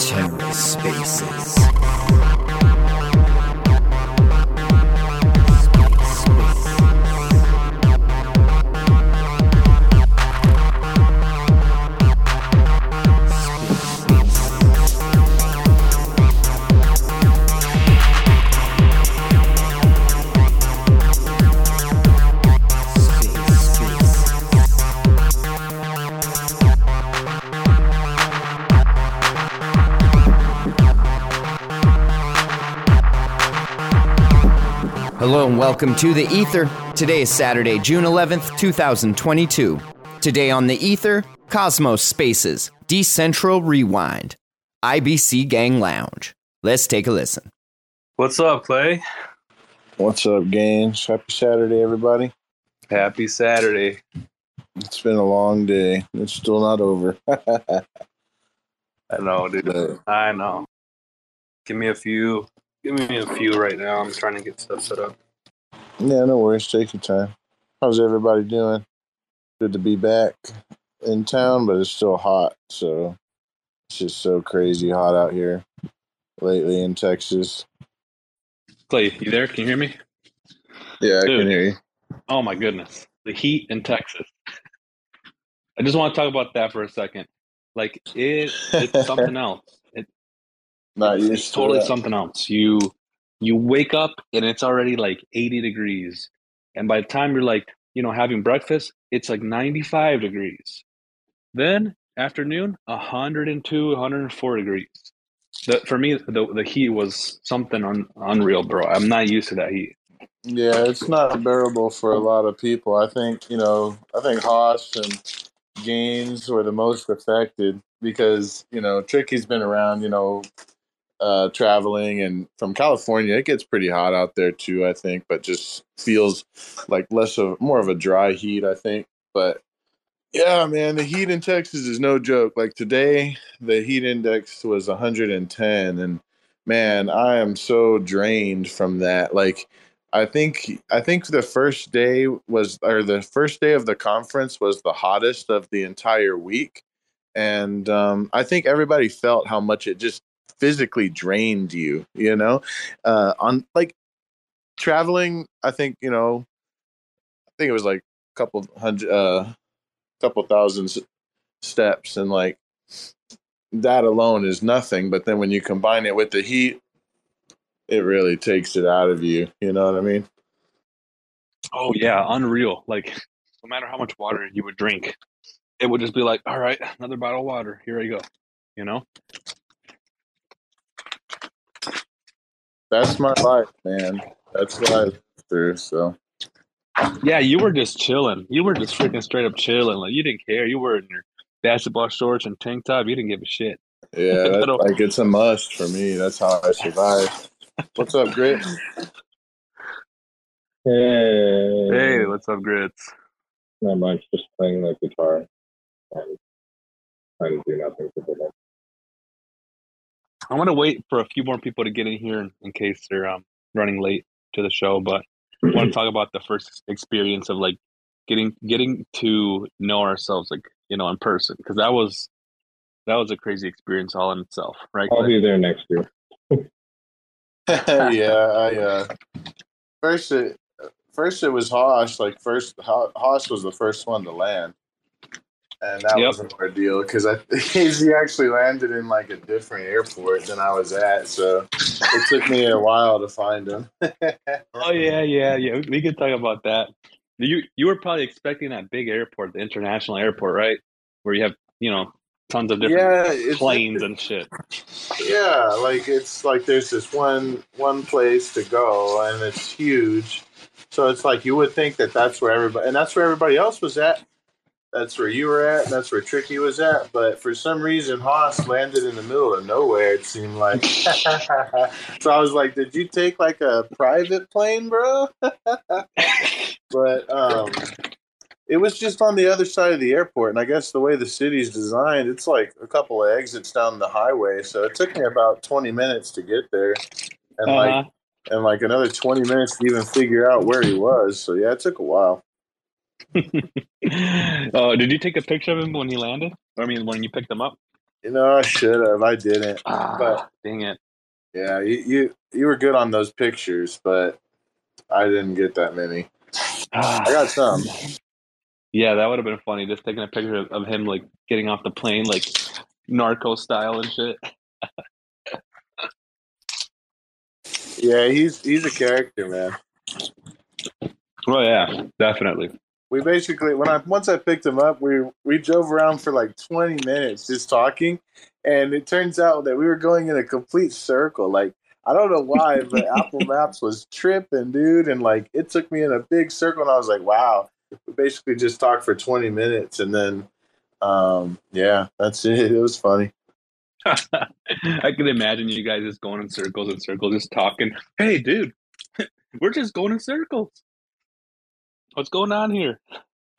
TerraSpaces. Welcome to the Ether. Today is Saturday, June 11th, 2022. Today on the Ether, Cosmos Spaces, DCentral Rewind, IBC Gang Lounge. Let's take a listen. What's up, Clay? What's up, gangs? Happy Saturday, everybody. Happy Saturday. It's been a long day. It's still not over. I know, dude. I know. Give me a few. Give me a few right now. I'm trying to get stuff set up. Yeah, no worries. Take your time. How's everybody doing? Good to be back in town, but it's still hot. So it's just so crazy hot out here lately in Texas. Clay, you there? Can you hear me? Yeah, I can hear you. Oh my goodness, the heat in Texas. I just want to talk about that for a second. Like it, it's something else. It, Not it's, used it's to totally that. something else. You you wake up and it's already like 80 degrees, and by the time you're like you know having breakfast, it's like 95 degrees. Then afternoon, 102, 104 degrees. The, for me, the the heat was something un, unreal, bro. I'm not used to that heat. Yeah, it's not bearable for a lot of people. I think, you know, I think Haas and Gainzz were the most affected because, you know, Tricky's been around, you know, uh, traveling and from California, it gets pretty hot out there too, I think, but just feels like less of more of a dry heat, I think. But yeah, man, the heat in Texas is no joke. Like today, the heat index was 110 and man, I am so drained from that. Like I think I think the first day was or the first day of the conference was the hottest of the entire week, and um, I think everybody felt how much it just physically drained you. You know, uh, on like traveling. I think you know. I think it was like a couple hundred, uh, couple thousand steps, and like that alone is nothing. But then when you combine it with the heat, it really takes it out of you. You know what I mean? Oh yeah, unreal. Like no matter how much water you would drink, it would just be like, all right, another bottle of water. Here I go. You know? That's my life, man. That's what I live through. So Yeah, you were just chilling. You were just freaking straight up chilling. Like you didn't care. You were in your basketball shorts and tank top. You didn't give a shit. yeah, that's like it's a must for me. That's how I survive. What's up, Grit? Hey, Hey, what's up, Gritz? not much. Just playing the guitar and trying to do nothing for the day. I'm gonna wait for a few more people to get in here in, in case they're um, running late to the show. But I want to talk about the first experience of like getting getting to know ourselves, like you know, in person, because that was that was a crazy experience all in itself, right? I'll Clay? be there next year. yeah, I uh first it first it was Hosh. Like first Ho- Hosh was the first one to land. And that Yep. was an ordeal because I he actually landed in like a different airport than I was at, so it took me a while to find him. Oh yeah, yeah, yeah. We- could talk about that. You you were probably expecting that big airport, the international airport, right? Where you have you know tons of different Yeah, planes and shit. Yeah, like it's like there's this one one place to go, and it's huge. So it's like you would think that that's where everybody, and that's where everybody else was at. That's where you were at, and that's where Tricky was at. But for some reason, Haas landed in the middle of nowhere. It seemed like. so I was like, "Did you take like a private plane, bro?" but um, it was just on the other side of the airport, and I guess the way the city's designed, it's like a couple of exits down the highway. So it took me about twenty minutes to get there, and like Uh-huh. and like another twenty minutes to even figure out where he was. So yeah, it took a while. Oh, did you take a picture of him when he landed? I mean, when you picked him up? You know, I should have. I didn't. Ah, But- dang it. Yeah, you, you you were good on those pictures, but I didn't get that many. Ah. I got some. Yeah, that would have been funny. Just taking a picture of, of him like getting off the plane, like narco style and shit. Yeah, he's he's a character, man. Oh yeah, definitely. We basically when I once I picked him up, we we drove around for like twenty minutes just talking, and it turns out that we were going in a complete circle. Like I don't know why, but Apple Maps was tripping, dude, and like it took me in a big circle, and I was like, wow. We basically just talked for twenty minutes, and then, um, yeah, that's it. It was funny. I can imagine you guys just going in circles and circles, just talking. Hey, dude, we're just going in circles. What's going on here?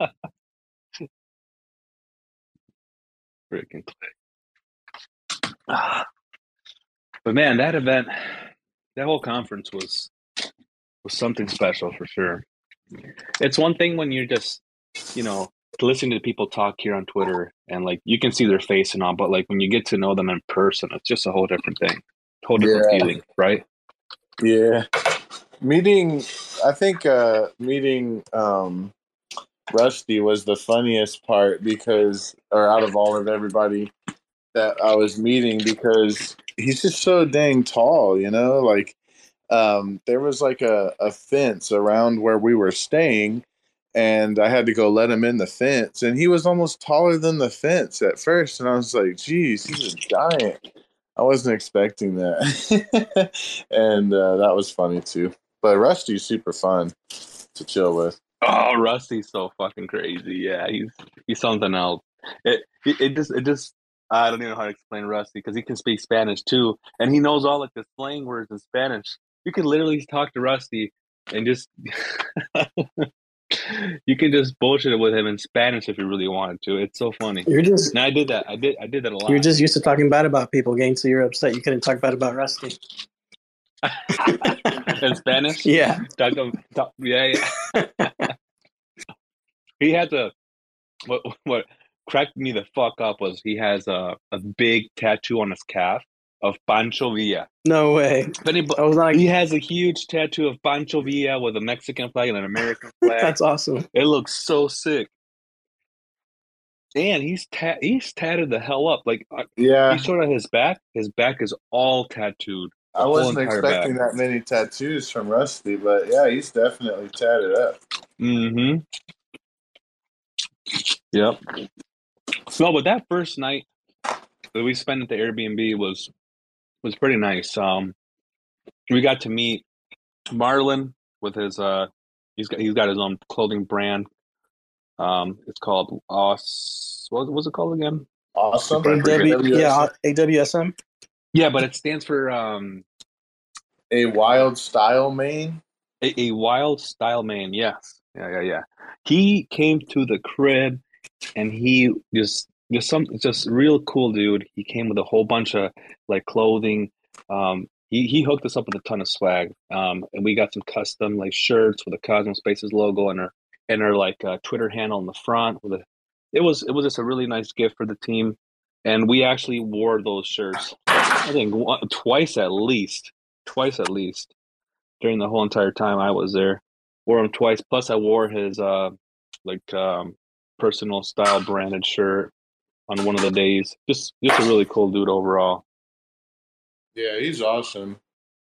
Freaking click. But man, that event, that whole conference was was something special for sure. It's one thing when you're just, you know, listening to people talk here on Twitter and like you can see their face and all, but like when you get to know them in person, it's just a whole different thing, whole different Yeah. feeling, right? Yeah. Meeting I think uh meeting um Rusty was the funniest part because or out of all of everybody that I was meeting because he's just so dang tall, you know, like um there was like a, a fence around where we were staying and I had to go let him in the fence and he was almost taller than the fence at first and I was like, geez, he's a giant. I wasn't expecting that. and uh, that was funny too. But Rusty's super fun to chill with. Oh, Rusty's so fucking crazy. Yeah, he's he's something else. It it, it just it just I don't even know how to explain Rusty because he can speak Spanish too, and he knows all like the slang words in Spanish. You can literally talk to Rusty and just you can just bullshit it with him in Spanish if you really wanted to. It's so funny. You're just And I did that. I did I did that a lot. you're just used to talking bad about people, gang. So you're upset you couldn't talk bad about Rusty. In Spanish. Yeah, Talk, talk, yeah, yeah. he had a what what cracked me the fuck up was he has a, a big tattoo on his calf of Pancho Villa. no way. If anybody, I was like, he has a huge tattoo of Pancho Villa with a Mexican flag and an American flag. that's awesome. it looks so sick. And he's ta- he's tatted the hell up. Like Yeah, you sort of his back. His back is all tattooed. I wasn't whole entire expecting that many tattoos from Rusty, but yeah, he's definitely tatted up. Mm-hmm. Yep. No, but that first night that we spent at the Airbnb was was pretty nice. Um, we got to meet Marlon with his uh, he's got he's got his own clothing brand. Um, it's called Os. What was it called again? Awesome. AW, yeah, AWSM. Yeah, but it stands for um, A wild style main. a, a wild style man. Yes, yeah, yeah, yeah. He came to the crib, and he just just some just real cool dude. He came with a whole bunch of like clothing. Um, he he hooked us up with a ton of swag. Um, and we got some custom like shirts with the Cosmo Spaces logo and our and our like uh, Twitter handle in the front. With a, it was it was just a really nice gift for the team, and we actually wore those shirts. I think one, twice at least, twice at least during the whole entire time I was there. Wore him twice. Plus, I wore his uh like um personal style branded shirt on one of the days. Just just a really cool dude overall. Yeah, he's awesome.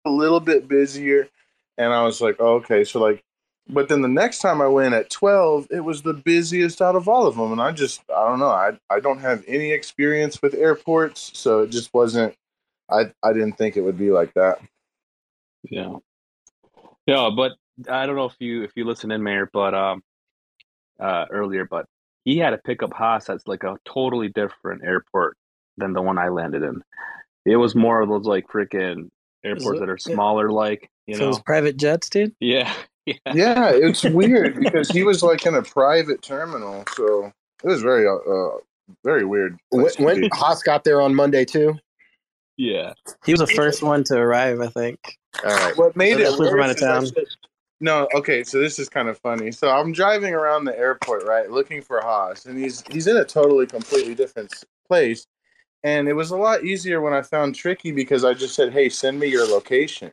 A little bit busier, and I was like, oh, okay, so like, but then the next time I went at twelve, it was the busiest out of all of them, and I just, I don't know, I I don't have any experience with airports, so it just wasn't. I I didn't think it would be like that. Yeah, yeah. But I don't know if you if you listen in, Mayor, but um uh earlier, but he had to pick up Haas that's like a totally different airport than the one I landed in. It was more of those like freaking airports that are smaller, like you So know. it's private jets, dude. Yeah, yeah. Yeah, it's weird because he was like in a private terminal, so it was very uh, uh very weird. When, when. Haas got there on Monday too. Yeah. He was the first one to arrive, I think. All right. What made So it that worse out of town. said- No, okay, so this is kind of funny. So I'm driving around the airport, right, looking for Haas, and he's he's in a totally completely different place. And it was a lot easier when I found Tricky because I just said, "Hey, send me your location."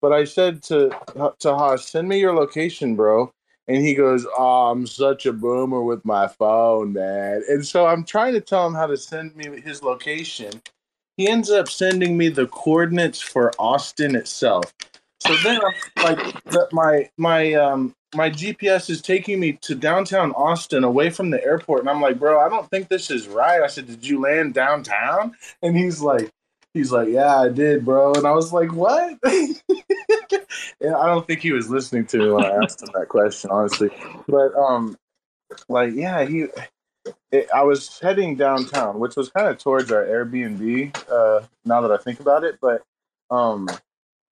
But I said to to Haas, "Send me your location, bro." And he goes, "Oh, I'm such a boomer with my phone, man." And so I'm trying to tell him how to send me his location. He ends up sending me the coordinates for Austin itself. So then, like, my my um my GPS is taking me to downtown Austin, away from the airport, and I'm like, bro, I don't think this is right. I said, did you land downtown? And he's like, he's like, yeah, I did, bro. And I was like, what? and I don't think he was listening to me when I asked him that question, honestly. But um, like, yeah, he. It, I was heading downtown, which was kind of towards our Airbnb. Uh, now that I think about it, but um,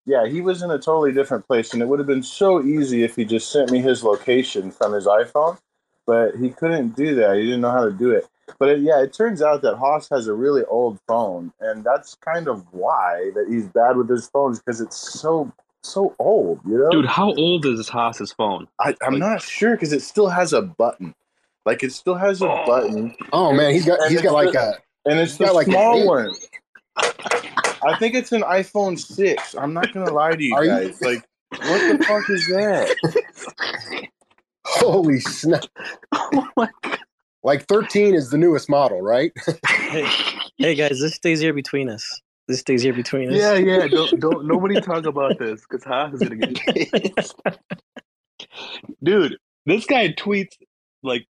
yeah, he was in a totally different place, and it would have been so easy if he just sent me his location from his iPhone. But he couldn't do that. He didn't know how to do it. But it, yeah, it turns out that Haas has a really old phone, and that's kind of why that he's bad with his phones because it's so so old. You know, Dude, how old is Haas's phone? I, I'm not sure because it still has a button. Like it still has a Oh. button, Oh man, he's got And he's it's got like the- a and it's the got like small eight. one. I think it's an iPhone six. I'm not gonna lie to you Are you- guys. Like, what the fuck is that? holy snap. Oh my Like 13 is the newest model, right? Hey, hey guys, this stays here between us. This stays here between us. Yeah, yeah. Don't don't nobody talk about this because Haas is gonna get. Dude, this guy tweets like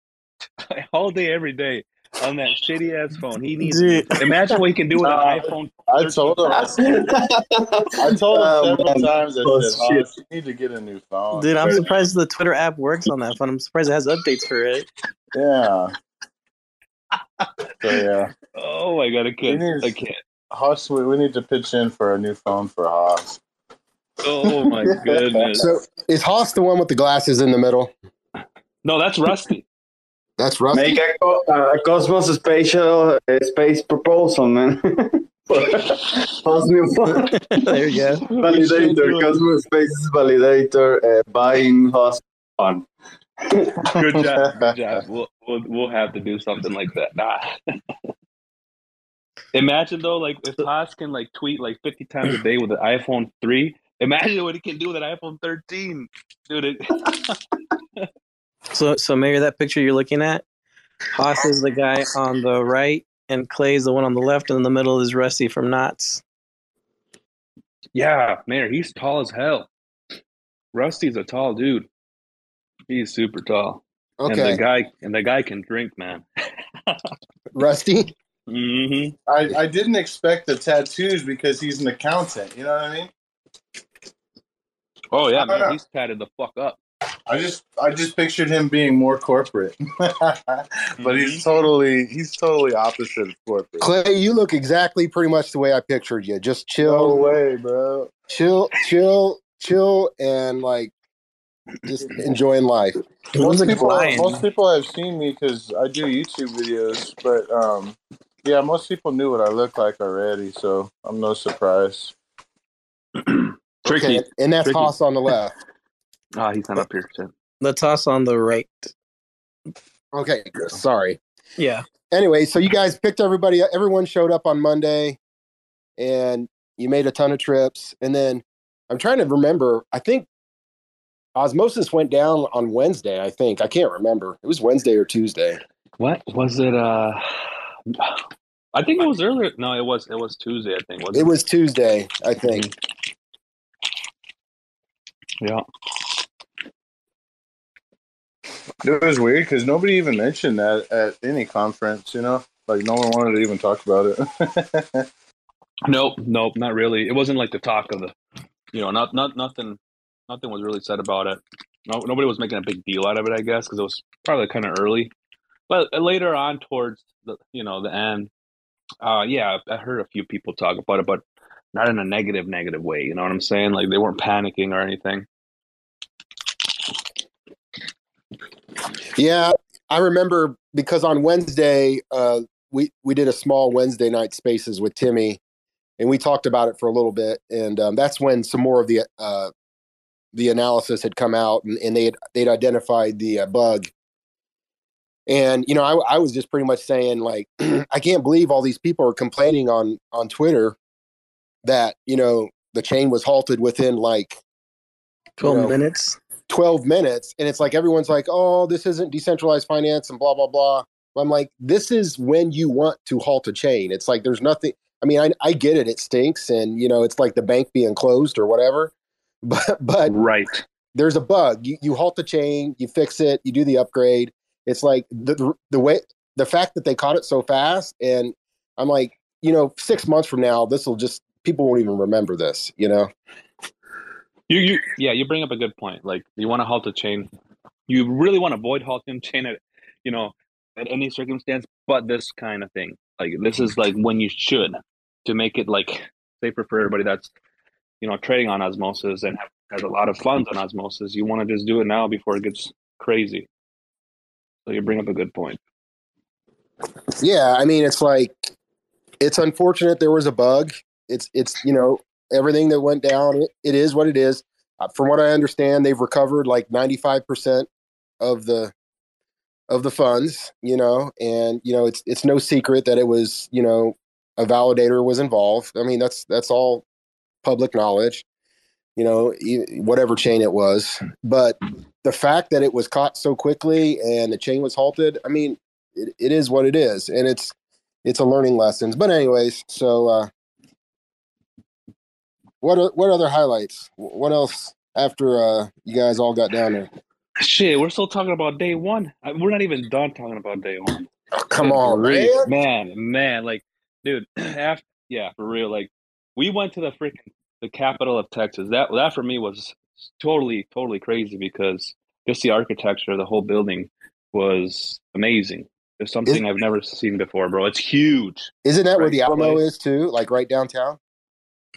all day, every day on that shitty ass phone. He needs. Dude. Imagine what he can do with an Uh, iPhone. I told him. I told him Oh, several man. times. I Oh, shit. "Hoss, you need to get a new phone." Dude, I'm surprised the Twitter app works on that phone. I'm surprised it has updates for it. Yeah. So yeah, Oh my god, I can't. It is. I can't. Haas, we, we need to pitch in for a new phone for Haas. Oh my goodness. So is Haas the one with the glasses in the middle? No, that's Rusty. That's Rusty. Make a, co- a Cosmos spatial uh, space proposal, man. How's new phone? there you go. validator, Cosmos Spaces validator, uh, buying host on. Good job. Good job. We'll, we'll we'll have to do something like that. Nah. Imagine though, like if Haas can like tweet like fifty times a day with an iPhone three. Imagine what he can do with an iPhone thirteen, dude. It, So, so Mayor, that picture you're looking at, Haas is the guy on the right, and Clay's the one on the left, and in the middle is Rusty from Knots. yeah, Mayor, he's tall as hell. Rusty's a tall dude. He's super tall, and the guy and the guy can drink, man. Rusty. Mm-hmm. I, I didn't expect the tattoos because he's an accountant. You know what I mean? Oh yeah, I don't know. man, he's tatted the fuck up. I just I just pictured him being more corporate, but he's totally he's totally opposite of corporate. Clay, you look exactly pretty much the way I pictured you. Just chill. No chill, way, bro. chill, chill, chill, and like just enjoying life. Most people, most people have seen me because I do YouTube videos, but um, yeah, most people knew what I look like already, so I'm no surprise. Tricky. Okay, and that's Tricky. Haas on the left. Ah, he's not up here. Shit. The toss on the right. Okay, sorry. Yeah. Anyway, so you guys picked everybody. Everyone showed up on Monday, and you made a ton of trips. And then I'm trying to remember. I think osmosis went down on Wednesday. I think I can't remember. It was Wednesday or Tuesday. What was it? Uh, I think it was earlier. No, it was it was Tuesday. I think was It was Tuesday. I think. Yeah. It was weird because nobody even mentioned that at any conference. You know, like no one wanted to even talk about it. Nope, nope, not really. It wasn't like the talk of the, you know, not not nothing, nothing was really said about it. No, nobody was making a big deal out of it, I guess, because it was probably kind of early. But later on, towards the you know the end, uh, yeah, I heard a few people talk about it, but not in a negative, negative way. You know what I'm saying? Like they weren't panicking or anything. Yeah, I remember because on Wednesday, uh, we we did a small Wednesday night spaces with Timmy, and we talked about it for a little bit, and um, that's when some more of the uh, the analysis had come out and, and they had they'd identified the uh, bug. And you know, I, I was just pretty much saying like, I can't believe all these people are complaining on on Twitter that you know the chain was halted within like 12 know, minutes. 12 minutes and it's like everyone's like oh this isn't decentralized finance and blah blah blah i'm like this is when you want to halt a chain it's like there's nothing i mean i, I get it it stinks and you know it's like the bank being closed or whatever but but Right. there's a bug you, you halt the chain you fix it you do the upgrade it's like the, the the way the fact that they caught it so fast and i'm like you know six months from now this will just people won't even remember this you know You, you, yeah, you bring up a good point. Like, you want to halt a chain. You really want to avoid halting chain at, you know, at any circumstance, but this kind of thing. Like, this is like when you should to make it like safer for everybody that's, you know, trading on osmosis and have, has a lot of funds on osmosis. You want to just do it now before it gets crazy. So you bring up a good point. yeah i mean it's like it's unfortunate there was a bug it's it's you know everything that went down it, it is what it is uh, from what i understand they've recovered like 95% of the of the funds you know and you know it's it's no secret that it was you know a validator was involved i mean that's that's all public knowledge you know whatever chain it was but the fact that it was caught so quickly and the chain was halted i mean it, it is what it is and it's it's a learning lessons but anyways so uh what what other highlights what else after uh you guys all got down there Shit, we're still talking about day one. I- We're not even done talking about day one. oh, come on man man, man, like, dude, after, yeah, for real. Like, we went to the freaking the capital of Texas. That that for me was totally, totally crazy because just the architecture of the whole building was amazing. It's something I've never seen before, bro. It's huge. isn't that where the alamo right. is too like right downtown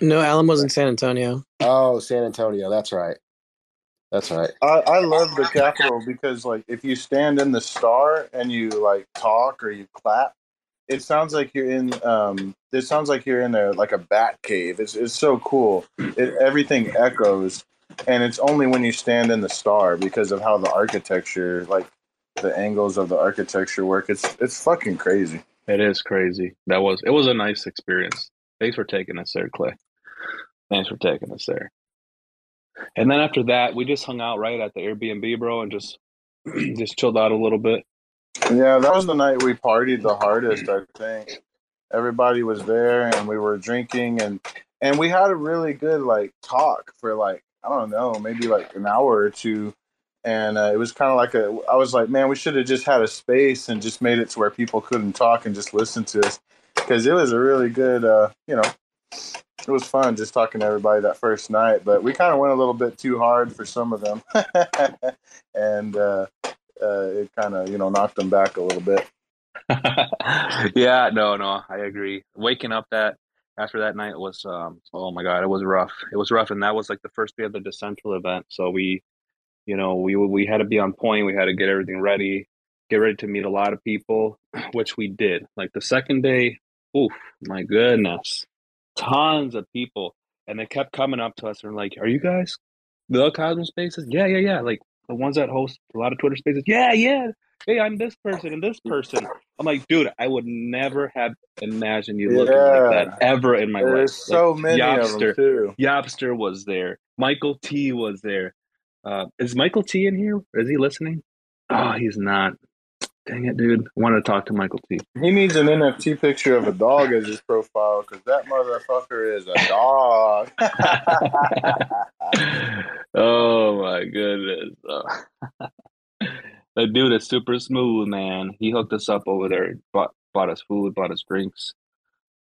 No, Alamo's in San Antonio. oh san antonio that's right that's right I, I love the Capitol because like if you stand in the star and you like talk or you clap, it sounds like you're in um it sounds like you're in a like a bat cave. It's it's so cool. It everything echoes and it's only when you stand in the star because of how the architecture like the angles of the architecture work. It's it's fucking crazy. It is crazy. That was it was a nice experience. Thanks for taking us there, Clay. Thanks for taking us there. And then after that, we just hung out right at the Airbnb, bro, and just just chilled out a little bit. Yeah, that was the night we partied the hardest, I think. Everybody was there and we were drinking and and we had a really good like talk for like I don't know, maybe like an hour or two. And uh, it was kind of like a I was like, man, we should have just had a space and just made it to where people couldn't talk and just listen to us because it was a really good uh, you know, it was fun just talking to everybody that first night, but we kind of went a little bit too hard for some of them. and uh uh, it kind of you know knocked them back a little bit. yeah, no, no, I agree. Waking up that after that night was um oh my god, it was rough. It was rough and that was like the first day of the DCentral event. So we you know, we we had to be on point, we had to get everything ready, get ready to meet a lot of people, which we did. Like the second day, oof, my goodness. Tons of people. And they kept coming up to us and like, Are you guys the Cosmos Spaces? Yeah, yeah, yeah. Like the ones that host a lot of Twitter spaces. Yeah, yeah. Hey, I'm this person and this person. I'm like, dude, I would never have imagined you looking Yeah. like that ever in my life. There's so Like, many of Yobster, them too. Yobster was there. Michael T was there. Uh, is Michael T in here? Is he listening? Oh, he's not. Dang it, dude. I wanted to talk to Michael T. He needs an NFT picture of a dog as his profile because that motherfucker is a dog. oh my goodness. The dude is super smooth, man. He hooked us up over there, bought bought us food, bought us drinks.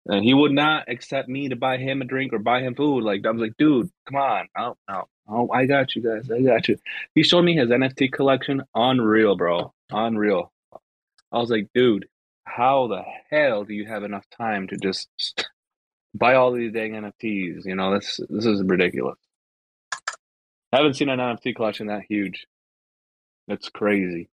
And he would not accept me to buy him a drink or buy him food. Like I was like, dude, come on. Oh no. Oh, I got you guys. I got you. He showed me his NFT collection. Unreal, bro. Unreal. I was like, dude, how the hell do you have enough time to just buy all these dang NFTs? You know, this this is ridiculous. I haven't seen an NFT collection that huge. That's crazy.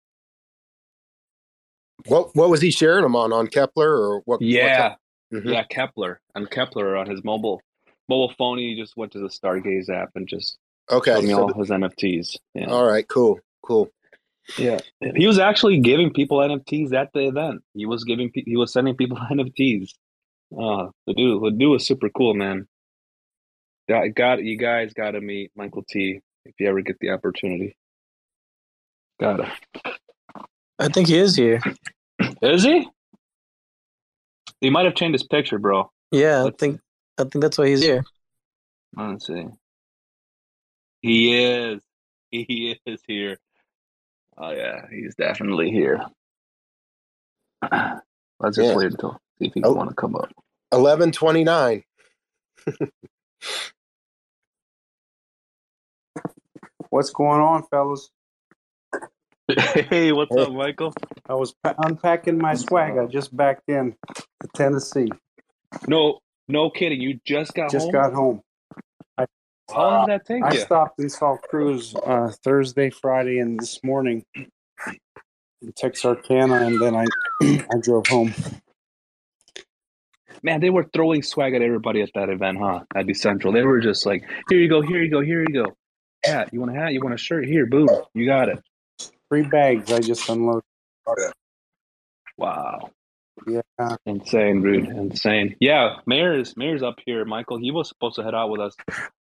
what what was he sharing them on on Keplr or what Yeah, what Mhm. yeah, Keplr and Keplr on his mobile mobile phone. He just went to the Stargaze app and just Okay. So- all his NFTs. Yeah. all right. Cool. Cool. Yeah, he was actually giving people NFTs at the event. He was giving, he was sending people NFTs. Uh, the dude, the dude was super cool, man. Got, got you guys got to meet Michael T if you ever get the opportunity. Gotta. I think he is here. Is he? He might have changed his picture, bro. Yeah, I Let's- think I think that's why he's here. Let's see. He is. He is here. Oh yeah, he's definitely here. Let's just Yeah. wait until see if he Oh. want to come up. Eleven twenty nine. What's going on, fellas? Hey, what's Hey. up, Michael? I was pa- unpacking my swag. I just backed in to Tennessee. No, no kidding. You just got Just home. got home. How long did that take I you? stopped and saw Cruz uh, Thursday, Friday, and this morning in Texarkana, and then I I drove home. Man, they were throwing swag at everybody at that event, huh? At DCentral, they were just like, "Here you go, here you go, here you go. Hat, you want a hat? You want a shirt? Here, boom, you got it." Three bags I just unloaded. Wow, Yeah, insane, dude, insane. Yeah, Mayor's Mayor's up here, Michael. He was supposed to head out with us,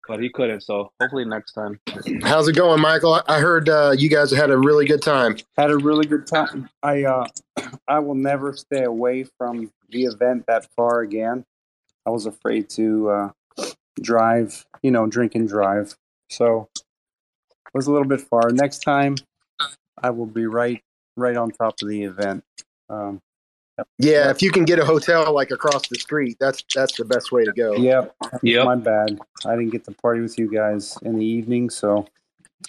but he couldn't. So hopefully next time. How's it going, Michael? I- I heard uh, you guys had a really good time. had a really good time. I uh, I will never stay away from the event that far again. I was afraid to uh, drive, you know, drink and drive. So it was a little bit far. Next time, I will be right right on top of the event. Um, Yeah, if you can get a hotel like across the street, that's that's the best way to go. yep, Yep. my bad. I didn't get to party with you guys in the evening, so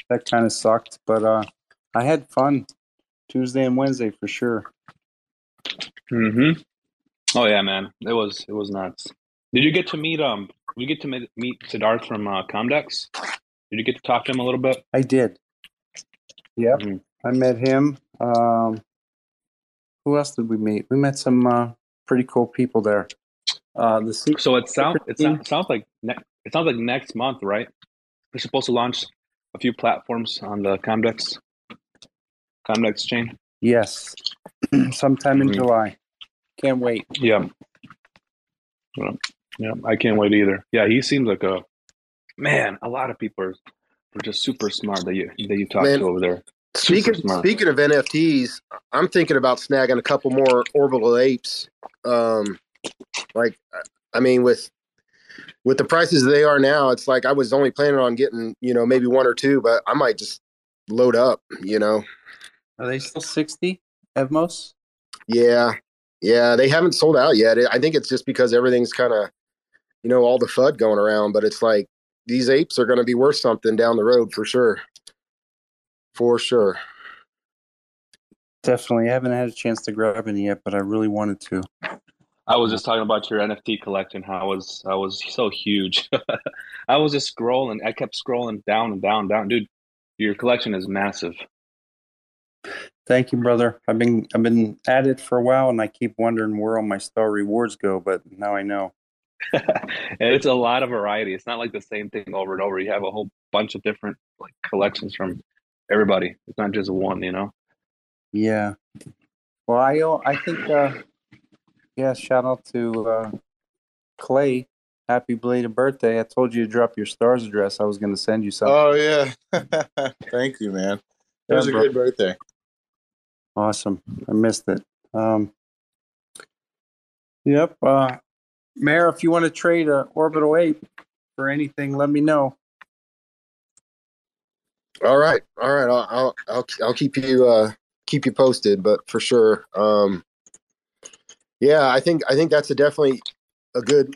that kind of sucked. But uh, I had fun Tuesday and Wednesday for sure. Mm-hmm. Oh yeah, man, it was it was nuts. Did you get to meet um? Did you get to meet, meet Siddharth from uh, Comdex? Did you get to talk to him a little bit? I did. Yep. Mhm. I met him. Um, who else did we meet? We met some uh, pretty cool people there. Uh, the secret, So it sounds it sounds, like ne- it sounds like next month, right? We're supposed to launch a few platforms on the Comdex Comdex chain. yes, sometime in Mhm. July. Can't wait. Yeah. Yeah, yeah, I can't wait either. Yeah, he seems like a man. A lot of people are, are just super smart that you that you talk Man, to over there. Speaking speaking of NFTs, I'm thinking about snagging a couple more orbital apes. Um, like, I mean, with with the prices they are now, it's like I was only planning on getting you know maybe one or two, but I might just load up. You know, Are they still sixty Evmos? yeah, yeah, they haven't sold out yet. I think it's just because everything's kind of you know all the fud going around, but it's like these apes are going to be worth something down the road for sure, for sure. Definitely. I haven't had a chance to grab any yet, but I really wanted to. I was just talking about your NFT collection. How it was I was so huge. I was just scrolling. I kept scrolling down and down, down, dude. Your collection is massive. Thank you, brother. I've been I've been at it for a while, and I keep wondering where all my star rewards go, but now I know. and it's a lot of variety. It's not like the same thing over and over. You have a whole bunch of different like collections from everybody. It's not just one, you know. Yeah. Well, I uh, I think uh, yeah. Shout out to uh, Clay. Happy belated birthday! I told you to drop your stars address. I was going to send you something. Oh yeah, thank you, man. It was a bro. good birthday. Awesome. I missed it. Um, yep. Uh, Mayor, if you want to trade a orbital eight for anything, let me know. All right, all right. I'll I'll I'll, I'll keep you uh, keep you posted, but for sure. Um, yeah, I think I think that's a definitely a good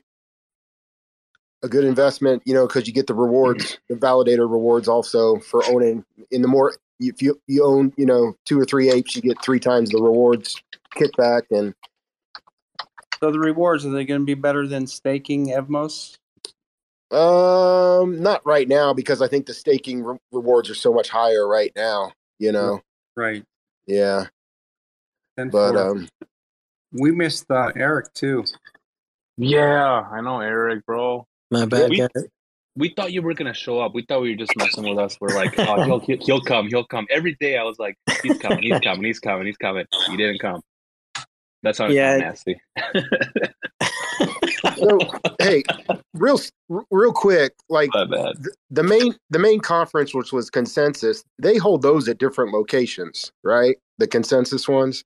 a good investment. You know, because you get the rewards, the validator rewards, also for owning. In the more if you you own, you know, two or three apes, you get three times the rewards kickback, and So the rewards are they going to be better than staking Evmos? Um, not right now because I think the staking re- rewards are so much higher right now. You know, Right. yeah, And but for- um. we missed uh, Erik too. Yeah, I know Erik, bro. My bad, We- we thought you were gonna show up. We thought we were just messing with us. We're like, oh, he'll, he'll he'll come, he'll come. Every day I was like, he's coming, he's coming, he's coming, he's coming. He didn't come. That's how Yeah. nasty. So, hey, real real quick, like the, the main the main conference, which was consensus, they hold those at different locations, right? The consensus ones,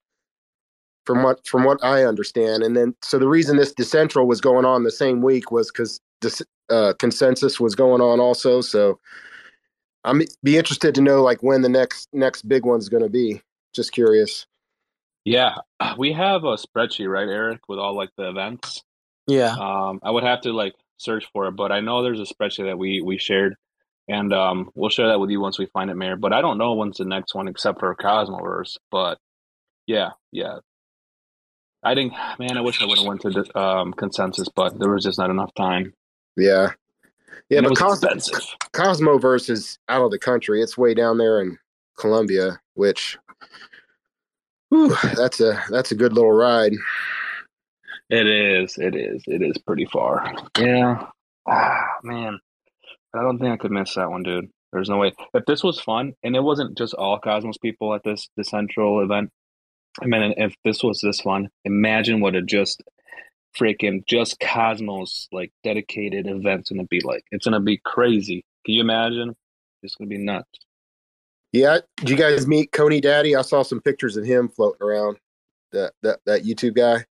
from what from what I understand, and then so the reason this DCentral was going on the same week was because uh, consensus was going on also. So I'm be interested to know like when the next next big one's going to be. Just curious. Yeah, we have a spreadsheet, right, Erik, with all like the events. Yeah. Um, I would have to like search for it, but I know there's a spreadsheet that we we shared, and um, we'll share that with you once we find it, Mayor. But I don't know when's the next one, except for Cosmoverse. But yeah, yeah. I think, man, I wish I would have went to the um, consensus, but there was just not enough time. Yeah, yeah, And but Cos- expensive. Cosmoverse is out of the country. It's way down there in Colombia, which whew, that's a that's a good little ride. It is. It is. It is pretty far. Yeah. Ah, man. I don't think I could miss that one, dude. There's no way. If this was fun, and it wasn't just all Cosmos people at this the central event. I mean, if this was this fun, imagine what a just freaking just Cosmos like dedicated event's gonna be like. It's gonna be crazy. Can you imagine? It's gonna be nuts. Yeah, did you guys meet Coney Daddy? I saw some pictures of him floating around. That that that YouTube guy.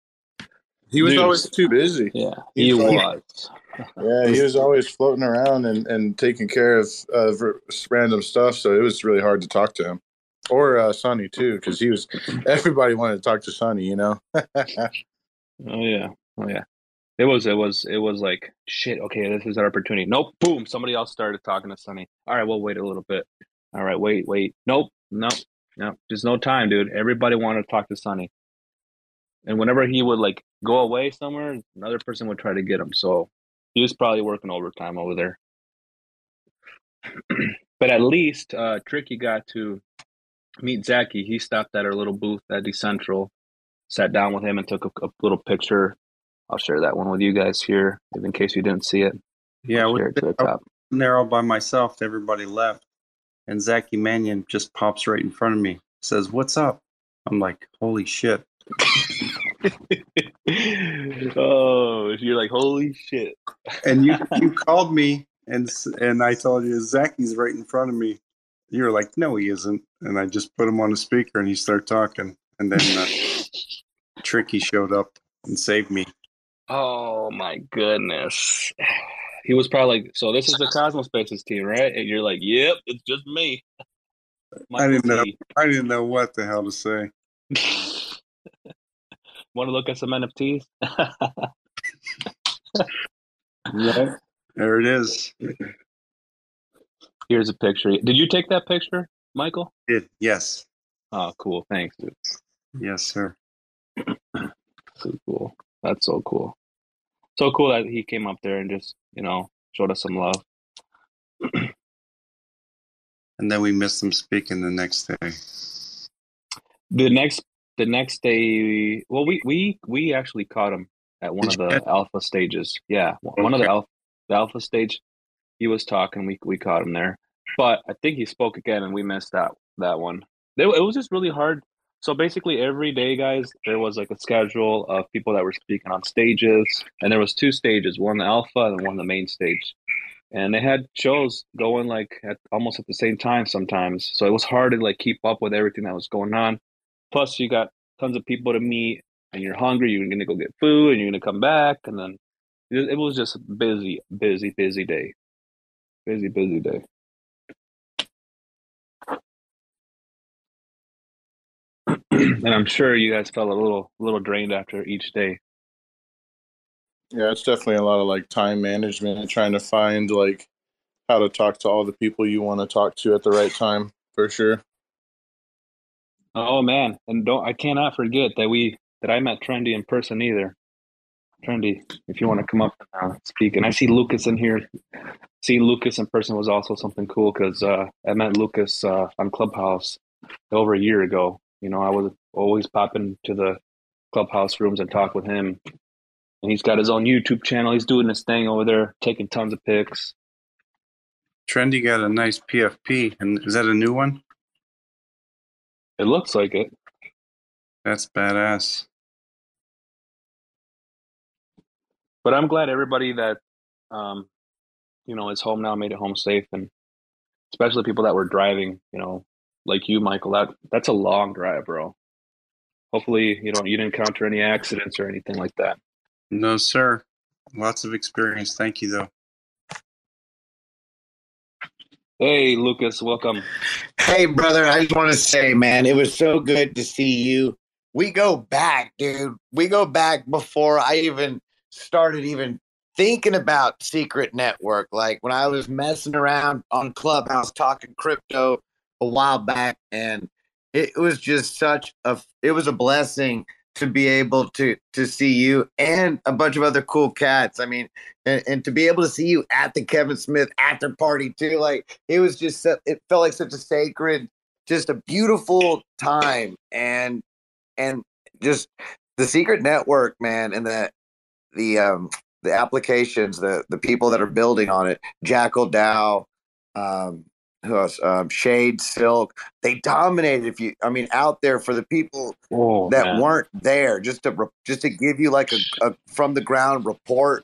He was Dude. always too busy. Yeah, he He's like- was. Yeah, he was always floating around and, and taking care of uh, random stuff. So it was really hard to talk to him, or uh, Sunny too, because he was. Everybody wanted to talk to Sunny, you know. Oh yeah. Oh yeah. It was it was it was like shit, okay, this is our opportunity. Nope, boom, somebody else started talking to Sunny. All right, we'll wait a little bit. All right, wait, wait. Nope, nope, nope. There's no time, dude. Everybody wanted to talk to Sunny. And whenever he would like go away somewhere, another person would try to get him. So he was probably working overtime over there. but at least uh Tricky got to meet Zaki. He stopped at our little booth at DCentral, sat down with him and took a, a little picture. I'll share that one with you guys here, in case you didn't see it. Yeah, I'll we share it to the top. There all by myself. Everybody left, and Zaki Manian just pops right in front of me. Says, "What's up?" I'm like, "Holy shit!" oh, you're like, holy shit. And you you called me, and and I told you Zaki's right in front of me. You were like, "No, he isn't." And I just put him on the speaker, and he started talking. And then uh, Tricky showed up and saved me. Oh my goodness. He was probably like, so this is the Cosmos Spaces team, right? And you're like, yep, it's just me. I didn't know. T. I didn't know what the hell to say. Want to look at some NFTs? Yeah, there it is. Here's a picture. Did you take that picture, Michael? It yes, Oh, cool. Thanks, dude. yes, sir. So cool. That's so cool. So cool that he came up there and just, you know, showed us some love. And then we missed him speaking the next day. The next the next day well we we we actually caught him at one Did of the alpha stages. Yeah. One of the alpha the alpha stage. He was talking, we we caught him there. But I think he spoke again and we missed that that one. It, it was just really hard. So basically every day, guys, there was like a schedule of people that were speaking on stages, and there was two stages, one the alpha and one the main stage. And they had shows going like at almost at the same time sometimes. So it was hard to like keep up with everything that was going on. Plus you got tons of people to meet and you're hungry, you're gonna go get food and you're gonna come back and then it, was just a busy, busy, busy day. Busy, busy day. and I'm sure you guys felt a little little drained after each day. Yeah, it's definitely a lot of like time management and trying to find like how to talk to all the people you want to talk to at the right time for sure. Oh man, and don't I cannot forget that we that I met Trendy in person either. Trendy, if you want to come up and uh, speak, and I see Lucas in here. Seeing Lucas in person was also something cool because uh, I met Lucas uh, on Clubhouse over a year ago. You know, I was always popping to the Clubhouse rooms and talk with him. And he's got his own YouTube channel. He's doing his thing over there, taking tons of pics. Trendy got a nice PFP, and is that a new one? It looks like it. That's badass. But I'm glad everybody that um, you know is home now made it home safe, and especially people that were driving. You know, like you, Michael. That that's a long drive, bro. Hopefully, you know you didn't encounter any accidents or anything like that. No, sir. Lots of experience. Thank you, though. Hey, Lucas, welcome. Hey, brother, I just want to say, man, it was so good to see you. We go back, dude. We go back before I even started even thinking about Secret Network. Like when I was messing around on Clubhouse talking crypto a while back, and it was just such a it was a blessing to be able to to see you and a bunch of other cool cats. I mean, and, and to be able to see you at the Kevin Smith after party too, like it was just it felt like such a sacred, just a beautiful time, and and just the Secret Network, man, and the the um the applications, the the people that are building on it, Jackal DAO, um, who else? Um, Shade Silk. They dominated. If you, I mean, out there for the people Oh, that man. weren't there, just to just to give you like a, a from the ground report.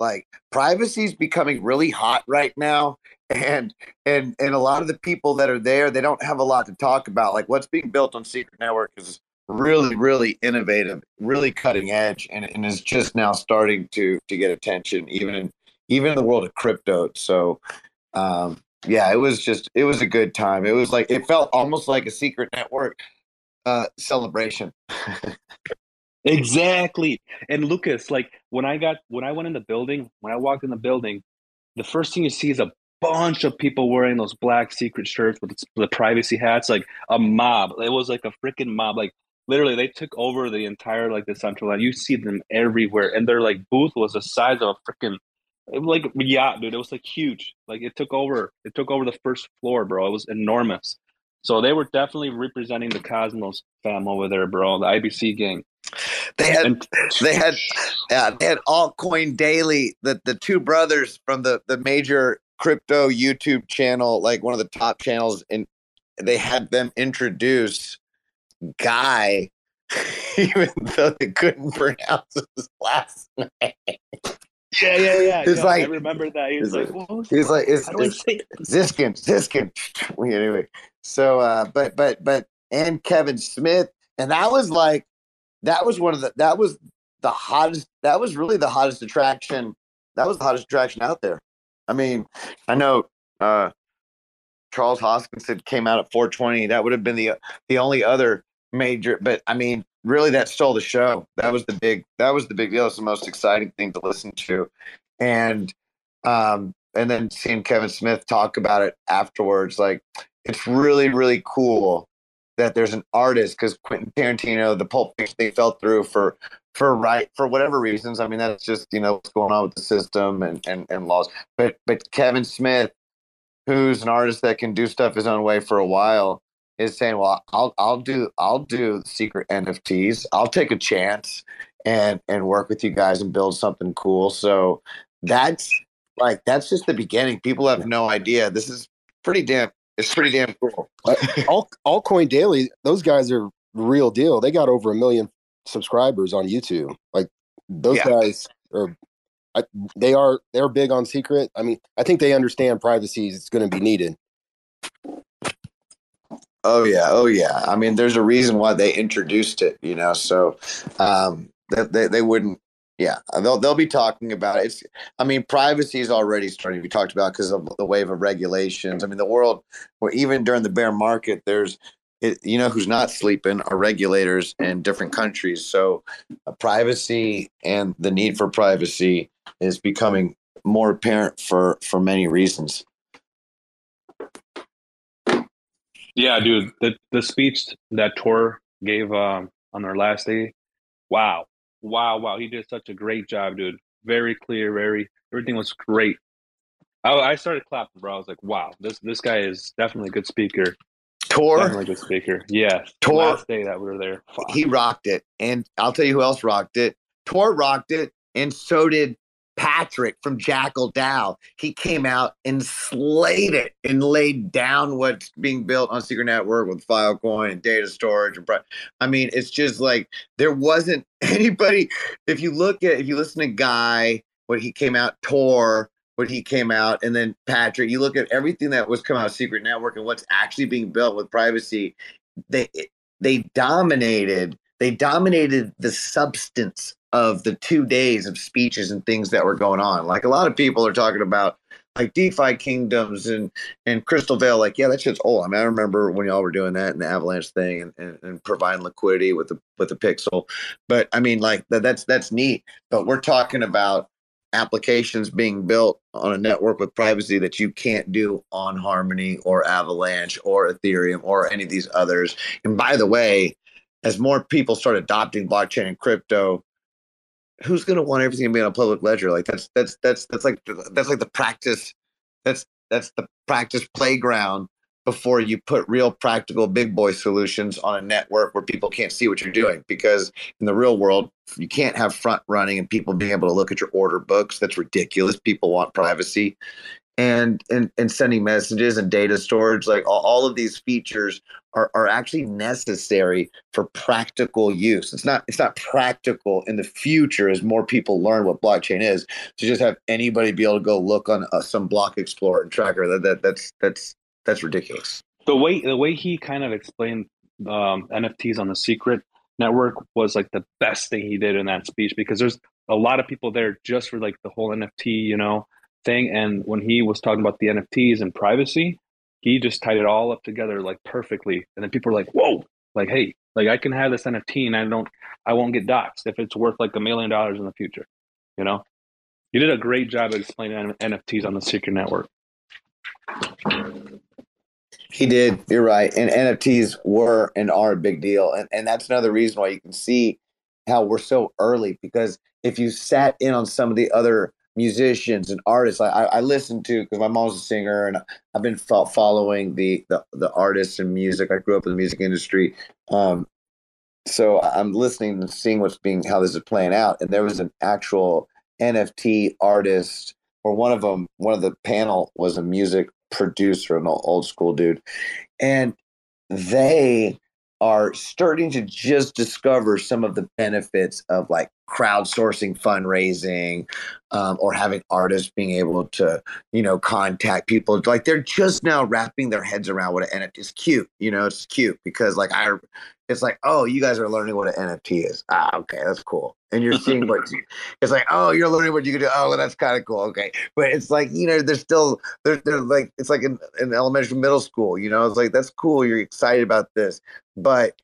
Like privacy is becoming really hot right now, and and and a lot of the people that are there, they don't have a lot to talk about. Like what's being built on Secret Network is really really innovative, really cutting edge, and, and is just now starting to to get attention, even in even in the world of crypto. So. Um, yeah, it was just it was a good time. It was like it felt almost like a secret network uh celebration. Exactly. And Lucas, like when I got when I went in the building, when I walked in the building, the first thing you see is a bunch of people wearing those black secret shirts with the privacy hats, like a mob. It was like a freaking mob. Like literally, they took over the entire like the central line. You see them everywhere, and their like booth was the size of a freaking like yeah, dude. It was like huge. Like it took over. It took over the first floor, bro. It was enormous. So they were definitely representing the Cosmos fam over there, bro. The IBC gang. They had And they had yeah, they had altcoin daily the the two brothers from the the major crypto youtube channel like one of the top channels and they had them introduce guy even though they couldn't pronounce his last name Yeah, yeah, yeah. It's yeah, like- I remember that. He was like, like- what he's like it's, how do I it's it? Ziskin, Ziskin. Anyway, so uh, but but but and Kevin Smith, and that was like that was one of the that was the hottest. That was really the hottest attraction. That was the hottest attraction out there. I mean, I know uh, Charles Hoskinson came out at 420. That would have been the the only other major. But I mean, really, that stole the show. That was the big. That was the big deal. It's the most exciting thing to listen to, and um, and then seeing Kevin Smith talk about it afterwards, like it's really really cool that there's an artist because Quentin Tarantino, the Pulp Fiction, they fell through for for right for whatever reasons. I mean, that's just you know what's going on with the system and and and laws. But but Kevin Smith, who's an artist that can do stuff his own way for a while, is saying, well, I'll I'll do I'll do secret NFTs. I'll take a chance and and work with you guys and build something cool. So that's like that's just the beginning. People have no idea. This is pretty damn. It's pretty damn cool. All altcoin daily, those guys are real deal. They got over a million subscribers on YouTube. Like those Yeah. guys are, I, they are they're big on secret. I mean, I think they understand privacy is going to be needed. Oh yeah, oh yeah. I mean, there's a reason why they introduced it, you know. So um, they, they they wouldn't. Yeah, they'll they'll be talking about it. It's. I mean, privacy is already starting to be talked about because of the wave of regulations. I mean, the world, where even during the bear market, there's. It, you know who's not sleeping are regulators in different countries. So, uh, privacy and the need for privacy is becoming more apparent for for many reasons. Yeah, dude, the the speech that Tor gave um, on their last day, wow, wow, wow, he did such a great job, dude. Very clear, very everything was great. I, I started clapping, bro. I was like, wow, this this guy is definitely a good speaker. Tor, Definitely a good speaker. Yeah, Tor- last day that we were there. Fuck. he rocked it. And I'll tell you who else rocked it. Tor rocked it, and so did Patrick from Jackal DAO, he came out and slayed it and laid down what's being built on Secret Network with Filecoin and data storage. And I mean, it's just like there wasn't anybody. If you look at, if you listen to Guy, when he came out, Tor, when he came out, and then Patrick, you look at everything that was coming out of Secret Network and what's actually being built with privacy. They they dominated. They dominated the substance of the two days of speeches and things that were going on. Like a lot of people are talking about like DeFi kingdoms and and Crystalvale. Like, yeah, that shit's old. I mean, I remember when y'all were doing that and the Avalanche thing and, and, and providing liquidity with the with the pixel. But I mean, like that, that's that's neat. But we're talking about applications being built on a network with privacy that you can't do on Harmony or Avalanche or Ethereum or any of these others. And by the way, as more people start adopting blockchain and crypto, who's going to want everything to be on a public ledger? Like that's that's that's that's like that's like the practice. That's that's the practice playground before you put real practical big boy solutions on a network where people can't see what you're doing. Because in the real world, you can't have front running and people being able to look at your order books. That's ridiculous. People want privacy. And, and and sending messages and data storage like all, all of these features are, are actually necessary for practical use. It's not it's not practical in the future as more people learn what blockchain is to just have anybody be able to go look on uh, some block explorer and tracker. That, that that's that's that's ridiculous. The way the way he kind of explained um, NFTs on the secret network was like the best thing he did in that speech because there's a lot of people there just for like the whole NFT, you know, thing. And when he was talking about the NFTs and privacy, he just tied it all up together like perfectly. And then people are like, whoa, like, hey, like I can have this NFT and I don't, I won't get doxxed if it's worth like a million dollars in the future. You know, you did a great job of explaining NFTs on the Secret Network. He did. You're right. And NFTs were and are a big deal. And, and that's another reason why you can see how we're so early because if you sat in on some of the other musicians and artists. I, I listen to because my mom's a singer, and I've been following the, the the artists and music. I grew up in the music industry, um, so I'm listening and seeing what's being how this is playing out. And there was an actual NFT artist, or one of them. One of the panel was a music producer, an old school dude, and they are starting to just discover some of the benefits of like crowdsourcing fundraising um, or having artists being able to you know contact people. Like they're just now wrapping their heads around what an nft is. Cute you know it's cute because like i it's like oh you guys are learning what an nft is. Ah okay that's cool. And you're seeing what it's like oh you're learning what you can do. Oh well, that's kind of cool okay. But it's like you know they're still they're, they're like it's like in, in elementary middle school you know it's like that's cool you're excited about this. But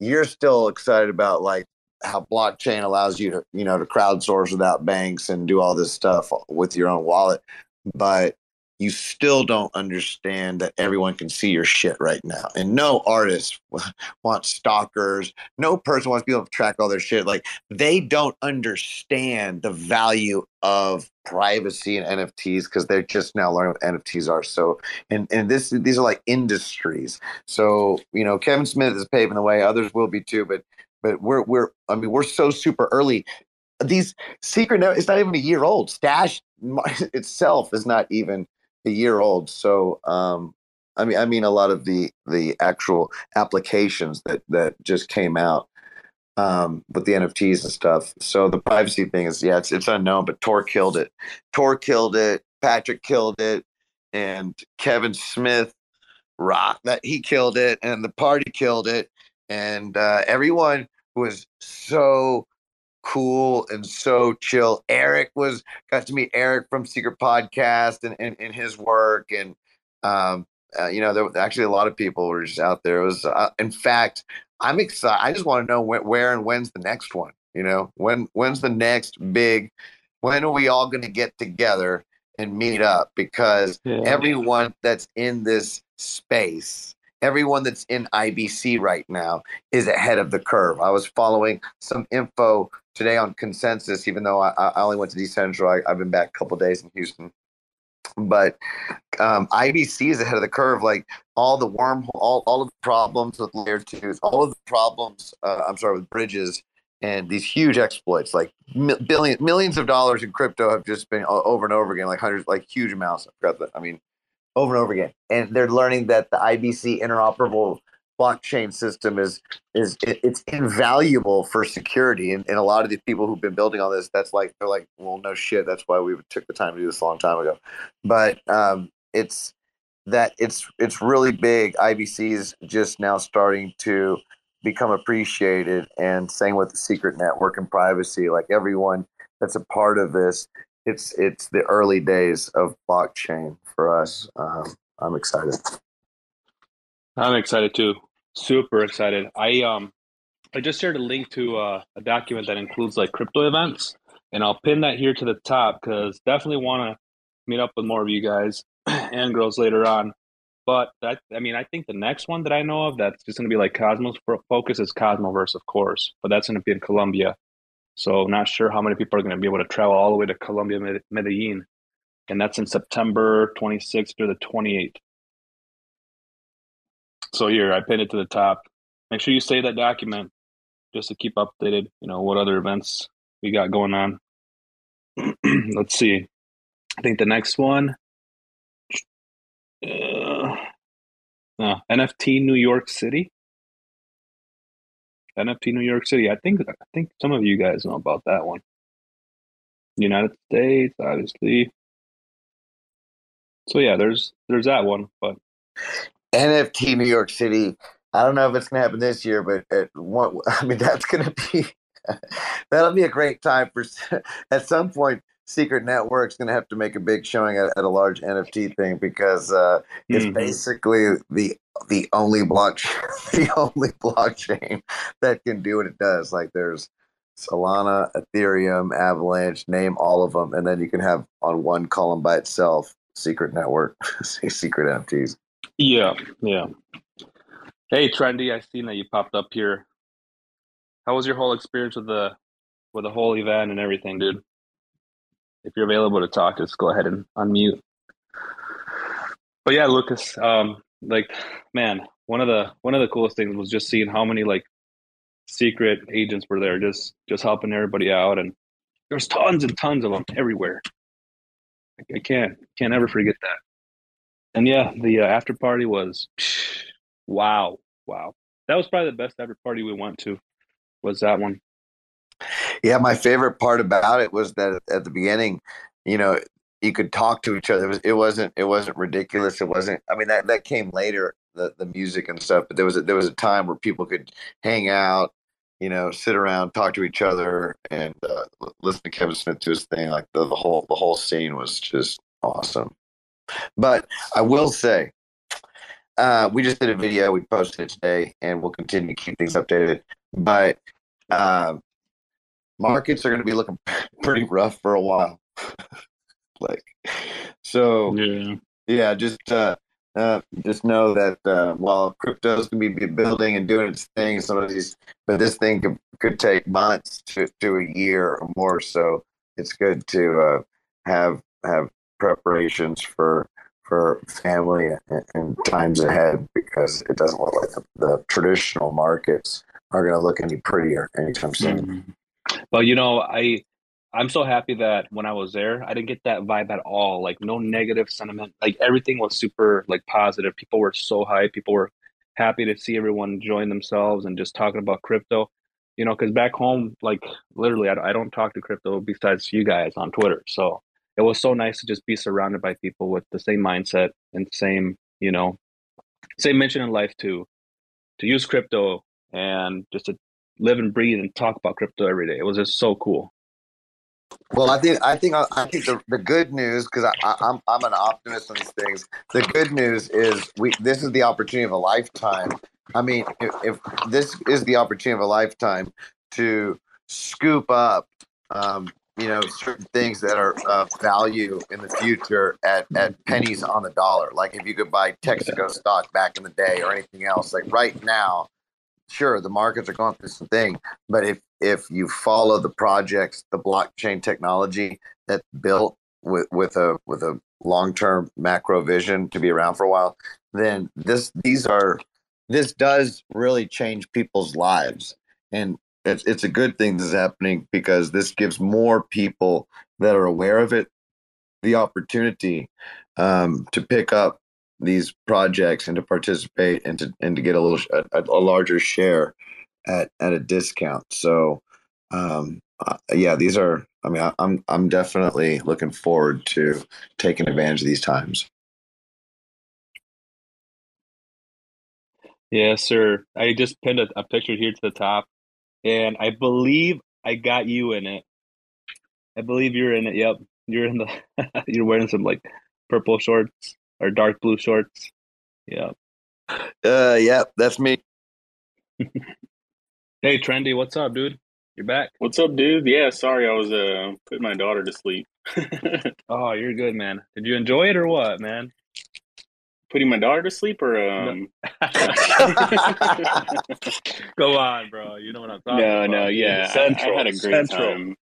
you're still excited about like how blockchain allows you to you know to crowdsource without banks and do all this stuff with your own wallet but you still don't understand that everyone can see your shit right now. And no artist wants stalkers. No person wants people to track all their shit. Like they don't understand the value of privacy and NFTs because they're just now learning what NFTs are. So, and and this these are like industries. So you know, Kevin Smith is paving the way. Others will be too. But but we're we're I mean we're so super early. These secret it's not even a year old. Stashh itself is not even a year old. So um, I mean I mean a lot of the the actual applications that that just came out um, with the NFTs and stuff. So the privacy thing is yeah it's it's unknown, but Tor killed it. Tor killed it. Patrick killed it, and Kevin Smith rock that he killed it, and the party killed it, and uh, everyone was so cool and so chill. Eric was got to meet Eric from Secret Podcast and and, and his work, and um, uh, you know, there were actually a lot of people were just out there. It was, uh, in fact, I'm excited. I just want to know when, where and when's the next one. You know, when when's the next big? When are we all going to get together and meet up? Because yeah. everyone that's in this space everyone that's in IBC right now is ahead of the curve. I was following some info today on consensus, even though I, I only went to DCentral. I, have been back a couple days in Houston. But um, IBC is ahead of the curve. Like all the wormhole, all, all of the problems with layer twos, all of the problems, uh, I'm sorry, with bridges and these huge exploits, like billion millions of dollars in crypto, have just been over and over again, like hundreds, like huge amounts. I forgot that. I mean, over and over again, and they're learning that the IBC interoperable blockchain system is is it, it's invaluable for security. And, and a lot of the people who've been building on this that's like they're like well no shit that's why we took the time to do this a long time ago. But um it's that it's it's really big. Ibc is just now starting to become appreciated and same with the secret network and privacy like everyone that's a part of this it's it's the early days of blockchain for us um, i'm excited I'm excited too. Super excited. I um I just shared a link to uh, a document that includes like crypto events, and I'll pin that here to the top because definitely want to meet up with more of you guys and girls later on. But that I mean, I think the next one that I know of that's just going to be like Cosmos focus is Cosmoverse, of course, but that's going to be in Colombia. So not sure how many people are going to be able to travel all the way to Colombia, Medellin, and that's in September 26th to the 28th. So here, I pinned it to the top. Make sure you save that document just to keep updated. You know what other events we got going on. Let's see. I think the next one, uh, uh, NFT New York City. NFT New York City. I think I think some of you guys know about that one. United States, obviously. So yeah, there's there's that one, but NFT New York City. I don't know if it's to happen this year, but uh, one, I mean that's to be that'll be a great time for. At some point, Secret Network's going to have to make a big showing at, at a large NFT thing because uh, it's Mhm. basically the the only blockchain the only blockchain that can do what it does. Like there's Solana, Ethereum, Avalanche, name all of them, and then you can have on one column by itself Secret Network, secret NFTs. Yeah, yeah. Hey, Trendy, I seen that you popped up here. How was your whole experience with the with the whole event and everything, dude? If you're available to talk, just go ahead and unmute. But yeah, Lucas, um, like, man, one of the one of the coolest things was just seeing how many like secret agents were there, just just helping everybody out, and there's tons and tons of them everywhere. I, I can't can't ever forget that. And yeah, the uh, after party was wow, wow. That was probably the best after party we went to. Was that one? Yeah, my favorite part about it was that at the beginning, you know, you could talk to each other. It was it wasn't it wasn't ridiculous. It wasn't. I mean, that that came later, the the music and stuff. But there was a, there was a time where people could hang out, you know, sit around, talk to each other, and uh, listen to Kevin Smith do his thing. Like the, the whole the whole scene was just awesome. But I will say, uh, we just did a video. We posted it today, and we'll continue to keep things updated. But uh, markets are going to be looking pretty rough for a while. like, so Yeah. yeah, just uh, uh, just know that uh, while crypto's going to be building and doing its thing, some of these, but this thing could, could take months to, to a year or more. So it's good to uh, have have preparations for for family and, and times ahead because it doesn't look like the, the traditional markets are going to look any prettier anytime soon. But you know, I I'm so happy that when I was there, I didn't get that vibe at all. Like no negative sentiment. Like everything was super like positive. People were so hyped. People were happy to see everyone join themselves and just talking about crypto. You know, because back home, like literally, I, I don't talk to crypto besides you guys on Twitter. So it was so nice to just be surrounded by people with the same mindset and same, you know, same mission in life to to use crypto and just to live and breathe and talk about crypto every day. It was just so cool. Well, I think I think I think the, the good news because I'm I'm an optimist on these things. The good news is we this is the opportunity of a lifetime. I mean, if, if this is the opportunity of a lifetime to scoop up, um, you know, certain things that are of value in the future at at pennies on the dollar. Like if you could buy Texaco stock back in the day or anything else. Like right now, sure the markets are going through some thing but if if you follow the projects the blockchain technology that's built with with a with a long-term macro vision to be around for a while then this these are this does really change people's lives. And it's it's a good thing this is happening because this gives more people that are aware of it the opportunity um, to pick up these projects and to participate and to and to get a little a, a larger share at at a discount. So um, uh, yeah, these are. I mean, I, I'm I'm definitely looking forward to taking advantage of these times. Yes, sir. I just pinned a, a picture here to the top, and I believe I got you in it. I believe you're in it. Yep, you're in the. you're wearing some like purple shorts or dark blue shorts. Yeah. Uh, yeah, that's me. Hey, Trendy, what's up, dude? You're back. What's up, dude? Yeah, sorry, I was uh putting my daughter to sleep. Oh, you're good, man. Did you enjoy it or what, man? putting my daughter to sleep, or um. Go on, bro. You know what I'm talking no, about. no, no, yeah, I- Central. I, had a great Central. time.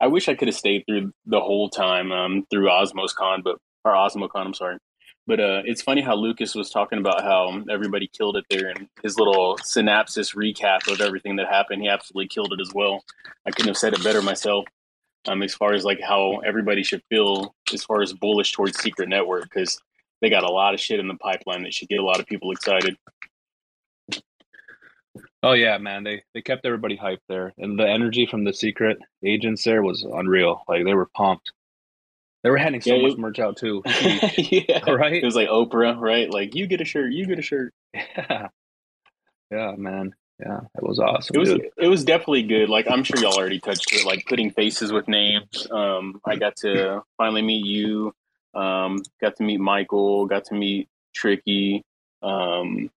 I wish I could have stayed through the whole time um, through OsmosCon, but or OsmoCon. I'm sorry, but uh, it's funny how Lucas was talking about how everybody killed it there, and his little synopsis recap of everything that happened. He absolutely killed it as well. I couldn't have said it better myself. Um, as far as like how everybody should feel as far as bullish towards Secret Network because they got a lot of shit in the pipeline that should get a lot of people excited. Oh yeah, man. They they kept everybody hyped there, and the energy from the secret agents there was unreal. Like they were pumped. They were handing so Yeah, much it- merch out too. yeah, Right? It was like Oprah, right? Like you get a shirt, you get a shirt. Yeah, yeah, man. Yeah, it was awesome. It was dude. it was definitely good. Like I'm sure y'all already touched it. Like putting faces with names. Um, I got to finally meet you. Um, got to meet Michael. Got to meet Tricky. Um,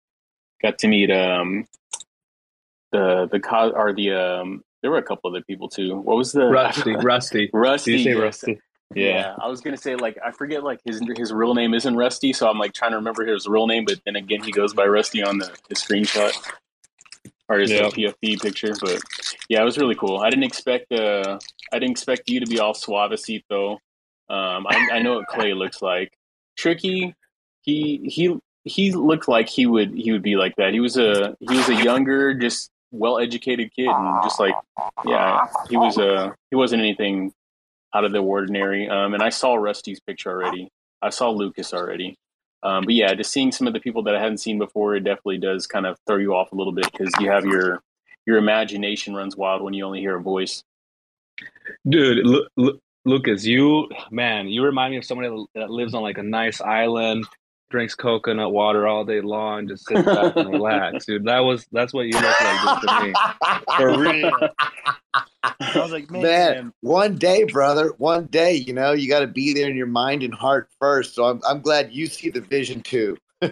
got to meet um the the co- or the um. There were a couple other people too. What was the Rusty, Rusty. Rusty. Did you say yes. Rusty? Yeah. Yeah. I was gonna say like I forget like his his real name isn't Rusty, so I'm like trying to remember his real name, but then again he goes by Rusty on the his screenshot or his Yep. PFP picture. But yeah, it was really cool. I didn't expect uh I didn't expect you to be all suavecito. Though. Um, I, I know what Clay looks like. Tricky, he he he looked like he would he would be like that. He was a he was a younger, just well educated kid, and just like yeah, he was uh he wasn't anything out of the ordinary. Um, and I saw Rusty's picture already. I saw Lucas already. Um, but yeah, just seeing some of the people that I hadn't seen before, it definitely does kind of throw you off a little bit because you have your your imagination runs wild when you only hear a voice. Dude, Lu- Lu- Lucas, you man, you remind me of somebody that lives on like a nice island, drinks coconut water all day long, just sits back and relax, dude. That was that's what you look like dude, to me. For real. I was like, man, Man, one day, brother, one day, you know, you got to be there in your mind and heart first. So I'm, I'm glad you see the vision too. oh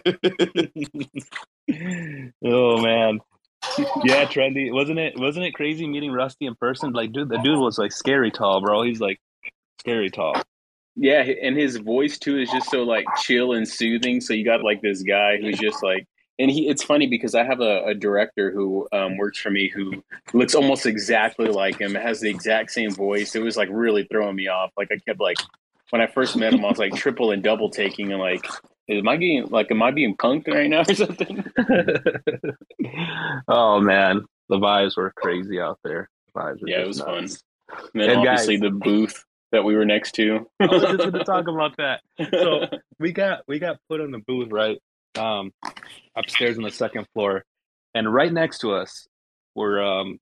man. Yeah, trendy. Wasn't it wasn't it crazy meeting Rusty in person? Like, dude, the dude was like scary tall, bro. He's like scary tall. Yeah, and his voice too is just so like chill and soothing. So you got like this guy who's just like, and he. It's funny because I have a, a director who um, works for me who looks almost exactly like him. Has the exact same voice. It was like really throwing me off. Like I kept like when I first met him, I was like triple and double taking and like, am I getting like, am I being punked right now or something? oh man, the vibes were crazy out there. The vibes were Yeah, it was fun. nuts. And then And obviously guys- the booth that we were next to. I was just going to talk about that. So we got we got put in the booth right um, upstairs on the second floor, and right next to us were um,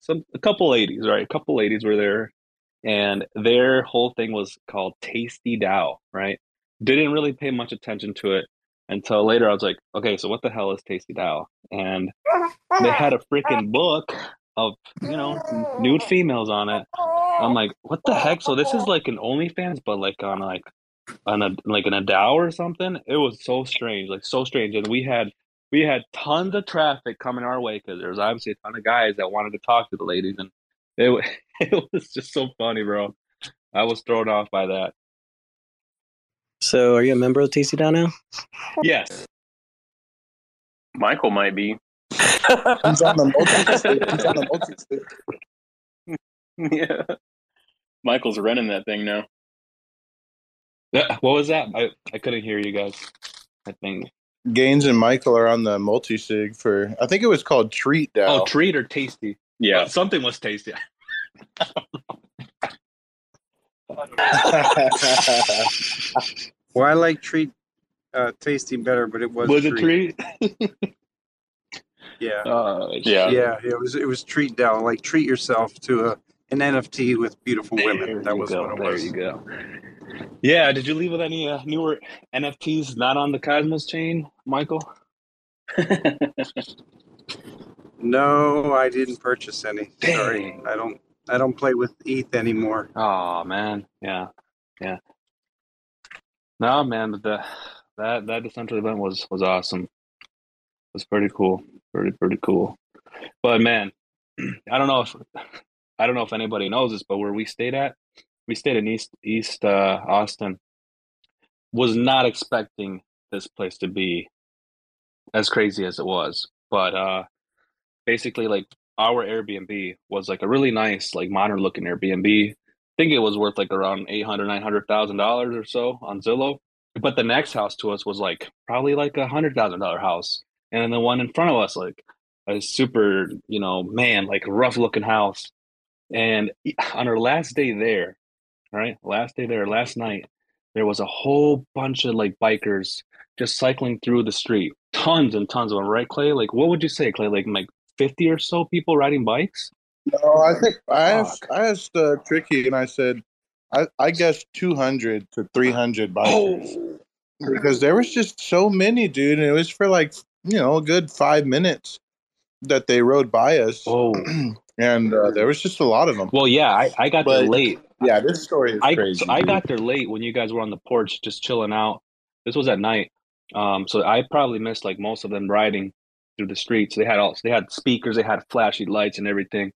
some a couple ladies. Right, a couple ladies were there, and their whole thing was called Tasty DAO. Right, didn't really pay much attention to it until later. I was like, okay, so what the hell is Tasty DAO? And they had a freaking book of you know nude females on it. I'm like, what the heck? So this is like an OnlyFans, but like on like on a like an a DAO or something. It was so strange, like so strange. And we had we had tons of traffic coming our way because there was obviously a ton of guys that wanted to talk to the ladies, and it it was just so funny, bro. I was thrown off by that. So, are you a member of Tasty DAO now? Yes, Michael might be. He's on the multi. He's on the multi. yeah. Michael's running that thing now. What was that? I I couldn't hear you guys. I think. Gainzz and Michael are on the multi sig for I think it was called Treat DAO. Oh, treat or tasty? Yeah. But something was tasty. Well, I like treat uh, tasting better, but it was Was it treat? Yeah. Uh, Yeah. yeah, it was it was treat DAO like treat yourself to a an NFT with beautiful There women. That was go. what it There was. you go. Yeah. Did you leave with any uh, newer NFTs not on the Cosmos chain, Michael? No, I didn't purchase any. Sorry, I don't. I don't play with ETH anymore. Oh man, yeah, yeah. No, man, but the that that DCentral event was was awesome. It was pretty cool, pretty pretty cool. But man, I don't know if I don't know if anybody knows this, but where we stayed at, we stayed in East East uh, Austin. Was not expecting this place to be as crazy as it was, but uh, basically, like our Airbnb was like a really nice, like modern looking Airbnb. I think it was worth like around eight hundred, nine hundred thousand dollars or so on Zillow. But the next house to us was like probably like a hundred thousand dollar house, and then the one in front of us like a super, you know, man, like rough looking house. And on our last day there, right, last day there, last night, there was a whole bunch of like bikers just cycling through the street, tons and tons of them, right, Clay? Like, what would you say, Clay? Like, like fifty or so people riding bikes? No, I think I asked, I asked uh, Tricky and I said, I, I guess 200 to 300 bikers. Because there was just so many, dude. And it was for like, you know, a good five minutes that they rode by us. Oh, And uh, there was just a lot of them. well, yeah, I, I got there late. Yeah, this story is I crazy. I dude. got there late when you guys were on the porch just chilling out. This was at night, um, so I probably missed like most of them riding through the streets. They had all they had speakers, they had flashy lights and everything.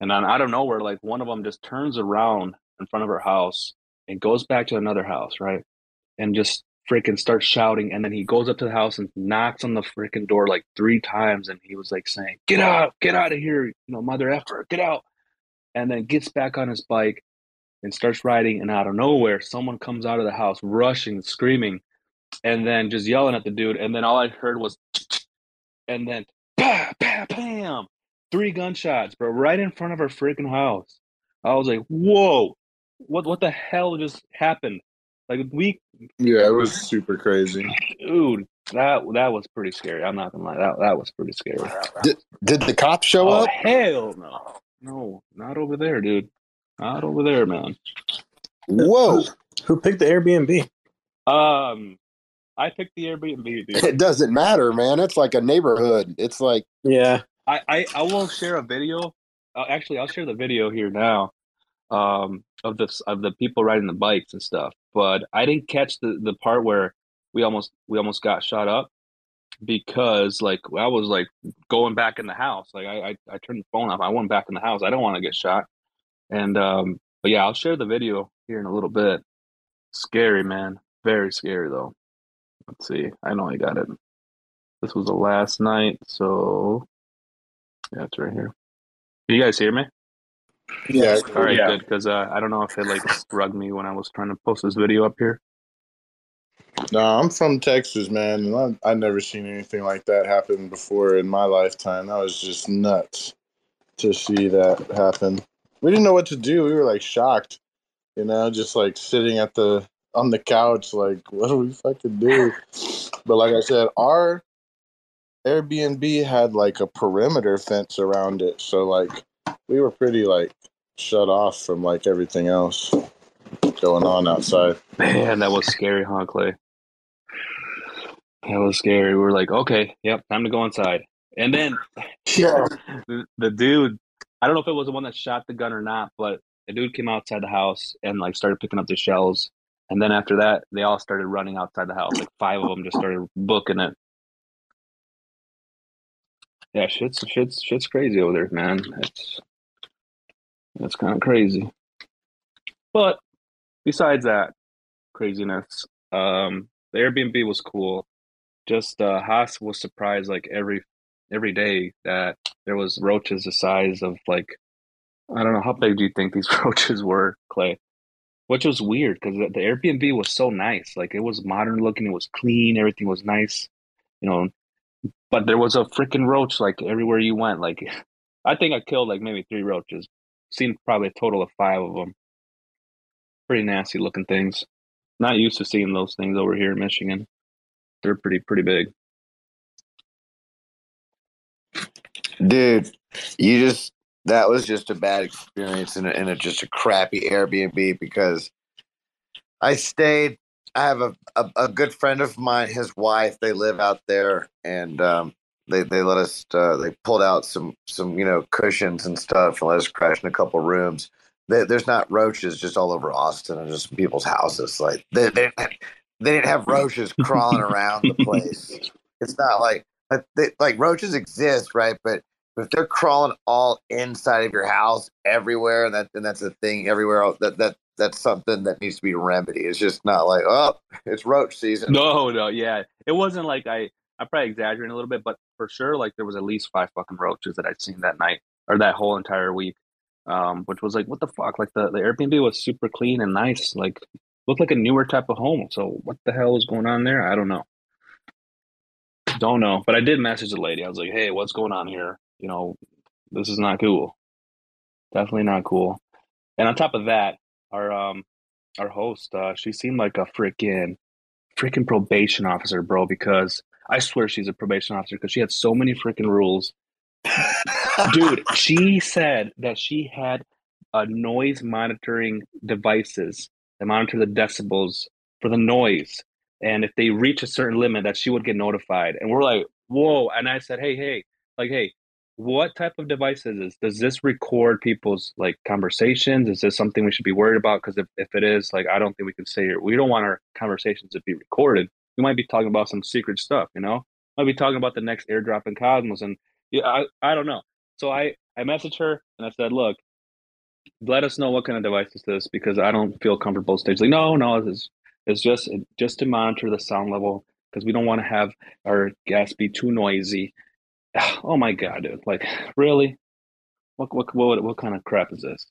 And then out of nowhere, like one of them just turns around in front of her house and goes back to another house, right? And just freaking starts shouting. And then he goes up to the house and knocks on the freaking door like three times. And he was like saying, "Get out, get out of here, you know, mother effer, get out." And then gets back on his bike and starts riding and out of nowhere someone comes out of the house rushing screaming and then just yelling at the dude and then all i heard was and then bam bam bam three gunshots bro right in front of our freaking house i was like whoa what what the hell just happened like we Yeah, it was super crazy. dude that that was pretty scary i'm not gonna lie that that was pretty scary Did, did the cops show oh up? hell no no not over there dude not over there man Whoa! Who picked the Airbnb? Um, I picked the Airbnb, dude. It doesn't matter, man. It's like a neighborhood. It's like Yeah. I, I, I will share a video. Uh, actually, I'll share the video here now, um, of this of the people riding the bikes and stuff. But I didn't catch the the part where we almost we almost got shot up because like I was like going back in the house. Like I I, I turned the phone off. I went back in the house. I don't want to get shot. And um, but yeah, I'll share the video here in a little bit. Scary, man. Very scary though. Let's see. I know I got it. This was the last night, so yeah, it's right here. Can you guys hear me? Yeah, All right, yeah. good. Because uh, I don't know if it like rugged me when I was trying to post this video up here. No, I'm from Texas, man, and I I never seen anything like that happen before in my lifetime. That was just nuts to see that happen. We didn't know what to do. We were like shocked, you know, just like sitting at the on the couch, like, what do we fucking do? But like I said, our Airbnb had like a perimeter fence around it, so like we were pretty like shut off from like everything else going on outside. Man, that was scary, huh, Clay? That was scary. We were like, okay, yep, time to go inside. And then Yeah. the, the dude, I don't know if it was the one that shot the gun or not, but the dude came outside the house and like started picking up the shells. And then after that, they all started running outside the house. Like five of them just started booking it. Yeah, shit's shit's shit's crazy over there, man. It's it's kind of crazy. But besides that craziness, um, the Airbnb was cool. Just uh, Haas was surprised like every every day that there was roaches the size of like I don't know how big do you think these roaches were, Clay? Which was weird because the, the Airbnb was so nice. Like it was modern looking, it was clean, everything was nice, you know. But there was a freaking roach like everywhere you went. Like I think I killed like maybe three roaches. Seen probably a total of five of them. Pretty nasty looking things. Not used to seeing those things over here in Michigan. They're pretty pretty big. Dude, you just that was just a bad experience and a, and a, just a crappy Airbnb because I stayed. I have a, a, a good friend of mine, his wife. They live out there, and um, they they let us. Uh, they pulled out some some you know cushions and stuff and let us crash in a couple rooms. They, there's not roaches just all over Austin and just people's houses. Like they they, they didn't have roaches crawling around the place. It's not like like, they, like roaches exist, right? But but if they're crawling all inside of your house everywhere, and that and that's a thing everywhere, that that that's something that needs to be remedied. It's just not like oh, it's roach season. No, no, yeah, it wasn't like I. I probably exaggerating a little bit, but for sure, like there was at least five fucking roaches that I'd seen that night or that whole entire week. Um, which was like, what the fuck? Like the, the Airbnb was super clean and nice, like looked like a newer type of home. So what the hell was going on there? I don't know. Don't know. But I did message the lady. I was like, hey, what's going on here? You know, this is not cool. Definitely not cool. And on top of that, our um our host, uh, she seemed like a freaking freaking probation officer, bro, because I swear she's a probation officer because she had so many freaking rules. Dude, she said that she had a noise monitoring devices that monitor the decibels for the noise. And if they reach a certain limit, that she would get notified. And we're like, whoa. And I said, hey, hey, like, hey, what type of device is this? Does this record people's like conversations? Is this something we should be worried about? Because if, if it is, like, I don't think we can say. We don't want our conversations to be recorded. We might be talking about some secret stuff, you know? Might be talking about the next airdrop in Cosmos. And yeah, I, I don't know. So I, I messaged her and I said, look, let us know what kind of device is this because I don't feel comfortable stage. Like, no, no, it's, it's just just to monitor the sound level because we don't want to have our guests be too noisy oh my god, dude! Like, really? What what what what kind of crap is this?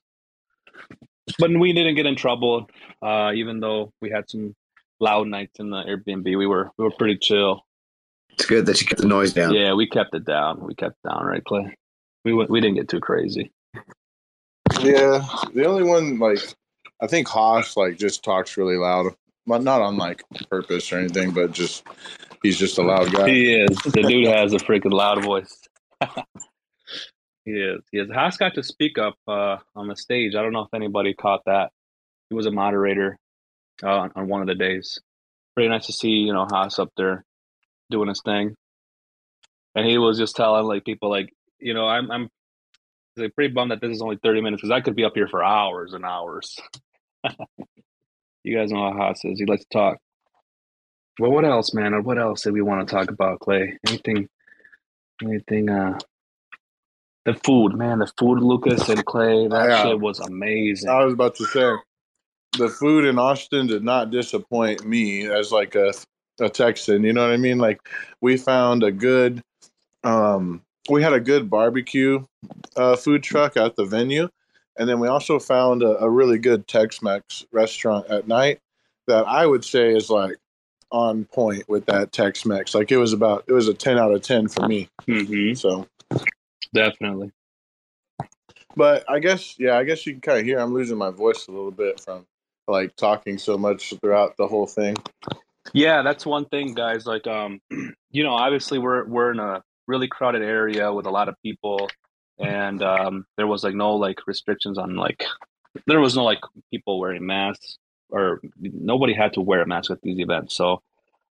But we didn't get in trouble, uh, even though we had some loud nights in the Airbnb. We were we were pretty chill. It's good that you kept the noise down. Yeah, we kept it down. We kept it down, right, Clay? We went, we didn't get too crazy. Yeah, the only one like I think Haas like just talks really loud, but not on like purpose or anything, but just he's just a loud guy. He is. The dude has a freaking loud voice. he is. He is. Haas got to speak up uh, on the stage. I don't know if anybody caught that. He was a moderator uh, on one of the days. Pretty nice to see, you know, Haas up there doing his thing. And he was just telling like people like, you know, I'm I'm like, pretty bummed that this is only 30 minutes because I could be up here for hours and hours. you guys know how Haas is. He likes to talk. Well, what else, man? Or what else did we want to talk about, Clay? Anything? Anything? Uh, the food, man. The food, Lucas and Clay. That Yeah. shit was amazing. I was about to say the food in Austin did not disappoint me as like a a Texan. You know what I mean? Like we found a good, um, we had a good barbecue uh, food truck at the venue, and then we also found a, a really good Tex-Mex restaurant at night that I would say is like on point with that Tex-Mex. Like it was about it was a ten out of ten for me. Mm-hmm. So Definitely. But I guess, yeah, I guess you can kind of hear I'm losing my voice a little bit from like talking so much throughout the whole thing. Yeah, that's one thing, guys. Like, um, you know, obviously we're we're in a really crowded area with a lot of people, and um, there was like no like restrictions on like there was no like people wearing masks or nobody had to wear a mask at these events. So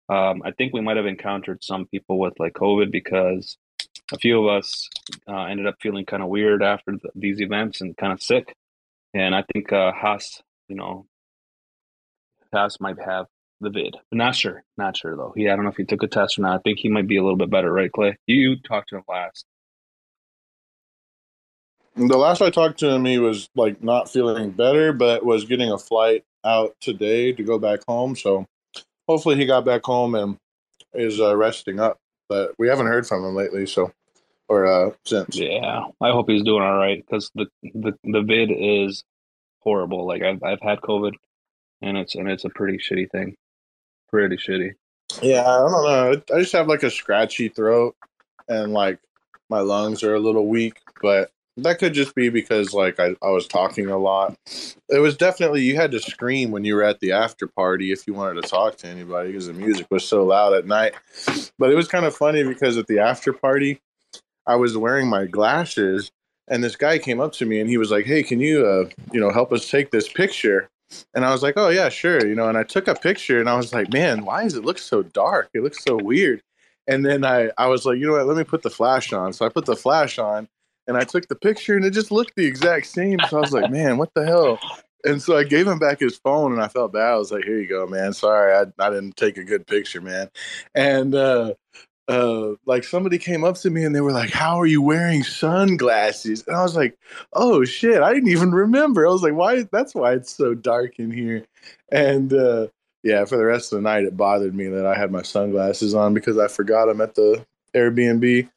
um, I think we might have encountered some people with like COVID because a few of us uh, ended up feeling kind of weird after th- these events and kind of sick. And I think uh, Haas, you know, Haas might have the vid. Not sure. Not sure though. He I don't know if he took a test or not. I think he might be a little bit better, right, Clay? You, you talked to him last. The last I talked to him, he was like not feeling better, but was getting a flight out today to go back home. So hopefully he got back home and is uh, resting up. But we haven't heard from him lately, so or uh, since. Yeah, I hope he's doing all right because the, the the vid is horrible. Like I've I've had COVID, and it's and it's a pretty shitty thing. Pretty shitty. Yeah, I don't know. I just have like a scratchy throat and like my lungs are a little weak, but that could just be because like I, I was talking a lot. It was definitely you had to scream when you were at the after party if you wanted to talk to anybody because the music was so loud at night. But it was kind of funny because at the after party, I was wearing my glasses and this guy came up to me and he was like, "Hey, can you uh, you know help us take this picture?" And I was like, "Oh yeah, sure." You know, and I took a picture and I was like, "Man, why does it look so dark? It looks so weird." And then I I was like, "You know what? Let me put the flash on." So I put the flash on and I took the picture and it just looked the exact same. So I was like, "Man, what the hell?" And so I gave him back his phone and I felt bad. I was like, "Here you go, man. Sorry, I I didn't take a good picture, man." And uh uh, like somebody came up to me and they were like, "How are you wearing sunglasses?" And I was like, "Oh shit, I didn't even remember." I was like, "Why? That's why it's so dark in here." And uh, yeah, for the rest of the night, it bothered me that I had my sunglasses on because I forgot them at the Airbnb.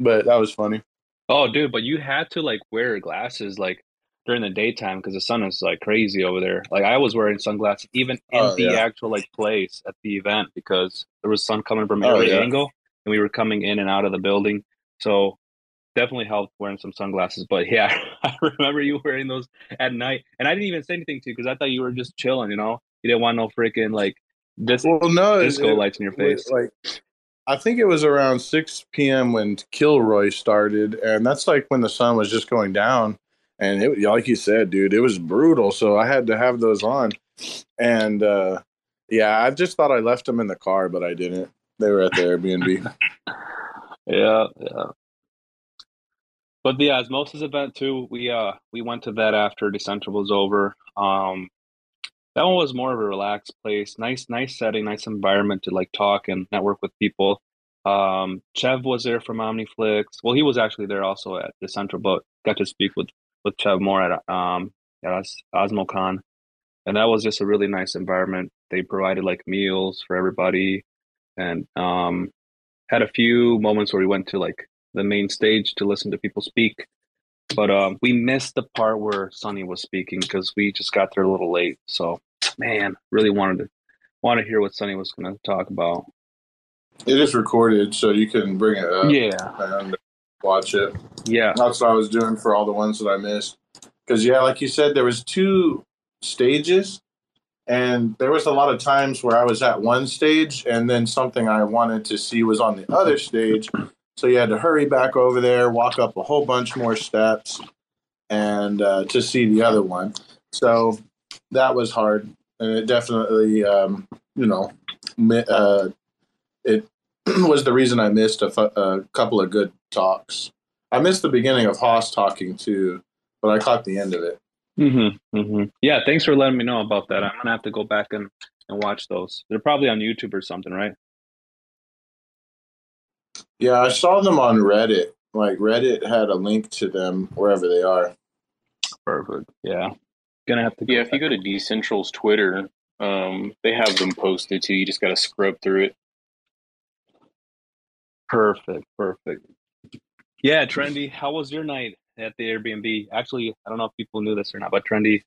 But that was funny. Oh, dude, but you had to like wear glasses like during the daytime because the sun is like crazy over there. Like I was wearing sunglasses even in Oh, the yeah. actual like place at the event because there was sun coming from Oh, every yeah. angle and we were coming in and out of the building. So definitely helped wearing some sunglasses. But yeah, I remember you wearing those at night, and I didn't even say anything to you because I thought you were just chilling. You know, you didn't want no freaking like dis- Well, no, it- disco it- lights in your face. Like, I think it was around 6 p.m. when Kilroy started, and that's like when the sun was just going down. And it, like you said, dude, it was brutal. So I had to have those on. And uh, yeah, I just thought I left them in the car, but I didn't. They were at the Airbnb. Yeah, yeah. But the Osmosis event too, we uh we went to that after DCentral was over. Um that one was more of a relaxed place. Nice, nice setting, nice environment to like talk and network with people. Um Chev was there from OmniFlix. Well, he was actually there also at DCentral but got to speak with with Chev more at um at Os- OsmoCon. And that was just a really nice environment. They provided like meals for everybody and um had a few moments where we went to like the main stage to listen to people speak but um we missed the part where Sunny was speaking because we just got there a little late so man really wanted to want to hear what Sunny was going to talk about it is recorded, so you can bring it up yeah and watch it. yeah That's what I was doing for all the ones that I missed. Because yeah, like you said, there was two stages, and there was a lot of times where I was at one stage, and then something I wanted to see was on the other stage. So you had to hurry back over there, walk up a whole bunch more steps, and uh, to see the other one. So that was hard, and it definitely, um, you know, uh, it was the reason I missed a, a couple of good talks. I missed the beginning of Haas talking too, but I caught the end of it. mm-hmm, mm-hmm. yeah thanks for letting me know about that I'm gonna have to go back and and watch those they're probably on YouTube or something right Yeah, I saw them on Reddit. Like Reddit had a link to them wherever they are. perfect yeah gonna have to go Yeah, if you go to DCentral's Twitter, um, they have them posted too. You just got to scrub through it. Perfect, perfect. Yeah, Trendy, how was your night at the Airbnb? Actually, I don't know if people knew this or not, but Trendy,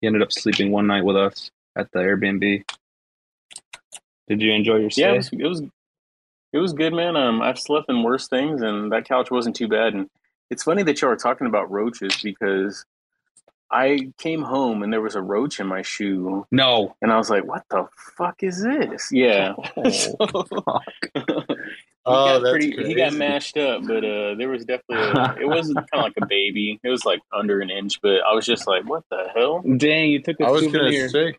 he ended up sleeping one night with us at the Airbnb. Did you enjoy your stay? Yeah, it was, it was it was good, man. Um, I've slept in worse things, and that couch wasn't too bad. And it's funny that y'all are talking about roaches because I came home and there was a roach in my shoe, no. and I was like, "What the fuck is this?" Yeah. Oh, So, he Oh, got that's pretty. He got mashed up, but uh, there was definitely. A, it wasn't kind of like a baby. It was like under an inch, but I was just like, "What the hell?" Dang, you took a I was souvenir. gonna say,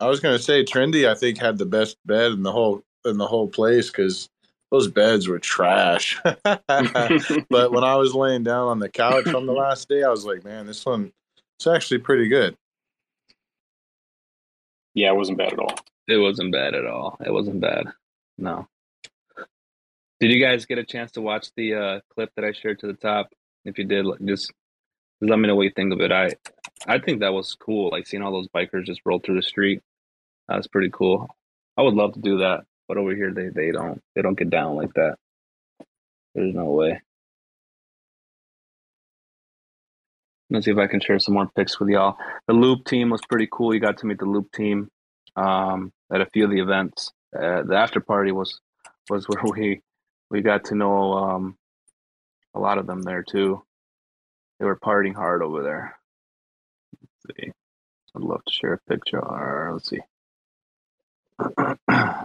I was gonna say, Trendy. I think had the best bed in the whole in the whole place because those beds were trash. but when I was laying down on the couch on the last day, I was like, man, this one it's actually pretty good. Yeah, it wasn't bad at all. It wasn't bad at all. It wasn't bad. No. Did you guys get a chance to watch the uh, clip that I shared to the top? If you did, like, just just let me know what you think of it. I I think that was cool. Like seeing all those bikers just roll through the street. That was pretty cool. I would love to do that, but over here they, they don't they don't get down like that. There's no way. Let's see if I can share some more pics with y'all. The Loop team was pretty cool. You got to meet the Loop team um, at a few of the events. Uh, the after party was was where we we got to know um, a lot of them there too. They were partying hard over there. Let's see. I'd love to share a picture. Or let's see.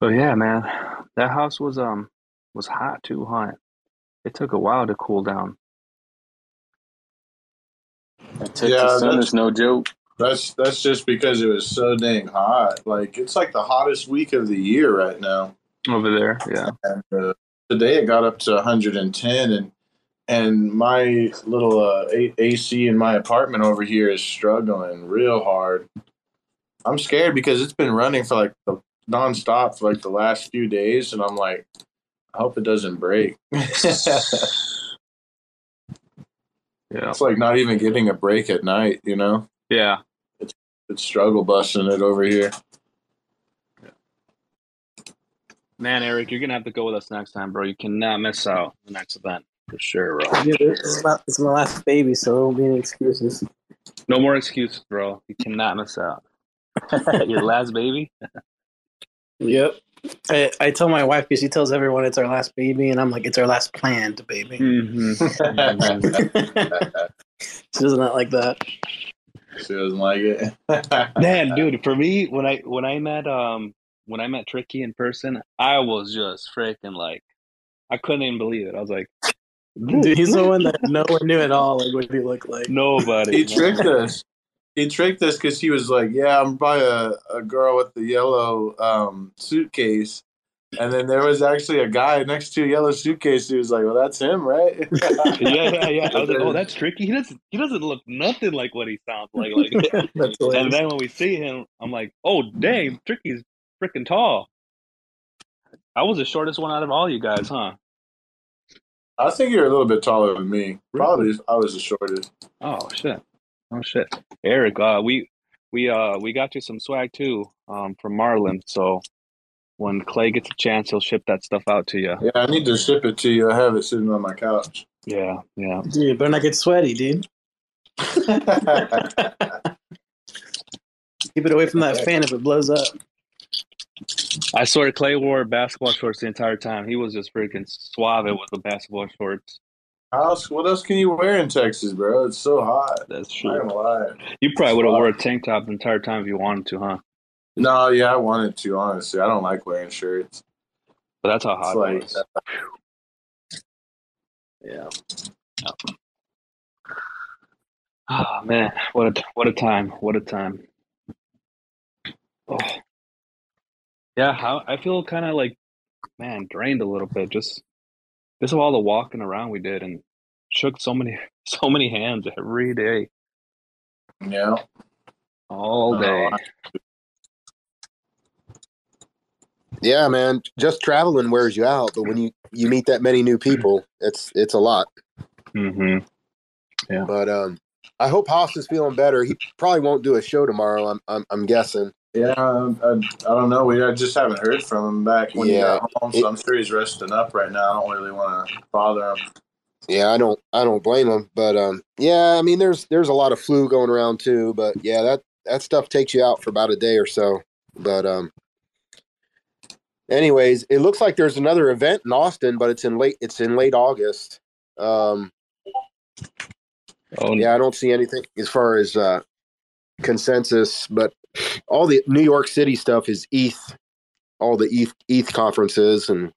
but yeah, man, that house was um was hot too, hot. It took a while to cool down. That Texas Yeah, sun that's- is no joke. That's that's just because it was so dang hot. Like it's like the hottest week of the year right now. Over there, yeah. And uh, today it got up to 110, and and my little uh, A- AC in my apartment over here is struggling real hard. I'm scared because it's been running for like the nonstop for like the last few days, and I'm like, I hope it doesn't break. Yeah. It's like not even getting a break at night, you know. Yeah. It's it's struggle busting it over here. Man, Eric, you're gonna have to go with us next time, bro. You cannot miss out the next event for sure, bro. Yeah, it's, my, it's my last baby, so there won't be any excuses. No more excuses, bro. You cannot miss out. Your last baby. Yep. I, I tell my wife because she tells everyone it's our last baby, and I'm like, it's our last planned baby. she does not like that. She doesn't like it. Man, dude, for me, when I when I met um when I met Tricky in person, I was just freaking like, I couldn't even believe it. I was like, Dude, he's the one that no one knew at all like what he looked like. nobody. he tricked us. He tricked us because he was like, "Yeah, I'm by a, a girl with the yellow um, suitcase," and then there was actually a guy next to a yellow suitcase. He was like, "Well, that's him, right?" yeah, yeah, yeah. I was like, oh, that's Tricky. He doesn't he doesn't look nothing like what he sounds like. Like, That's and then when we see him, I'm like, oh, dang, Tricky's freaking tall. I was the shortest one out of all you guys, huh? I think you're a little bit taller than me. Probably, I was the shortest. Oh shit. Oh shit. Eric, uh we we uh we got you some swag too, um, from Marlin. So when Clay gets a chance, he'll ship that stuff out to you. Yeah, I need to ship it to you. I have it sitting on my couch. Yeah, yeah. Dude, better not get sweaty, dude. Keep it away from that fan if it blows up. I swear Clay wore basketball shorts the entire time. He was just freaking suave with the basketball shorts. How else, what else can you wear in Texas, bro? It's so hot. That's true. gonna lie. You probably would have wore a tank top the entire time if you wanted to, huh? No, yeah, I wanted to. Honestly, I don't like wearing shirts. But that's how hot It's it like was. Yeah. Oh man, what a what a time! What a time! Oh. Yeah, how I feel kind of like man drained a little bit. Just just of all the walking around we did and shook so many so many hands every day, yeah. all day. Yeah, man. Just traveling wears you out, but when you you meet that many new people, it's it's a lot. Mm-hmm. Yeah. But um, I hope Haas is feeling better. He probably won't do a show tomorrow. I'm I'm, I'm guessing. Yeah, I, I, I don't know. We I just haven't heard from him back when Yeah. he got home, so I'm sure he's resting up right now. I don't really want to bother him. Yeah, I don't I don't blame him. But um, yeah, I mean, there's there's a lot of flu going around too. But yeah, that that stuff takes you out for about a day or so. But um, anyways, it looks like there's another event in Austin, but it's in late it's in late August. Um, Oh yeah, I don't see anything as far as uh, consensus, but all the New York City stuff is ETH, all the ETH ETH conferences, and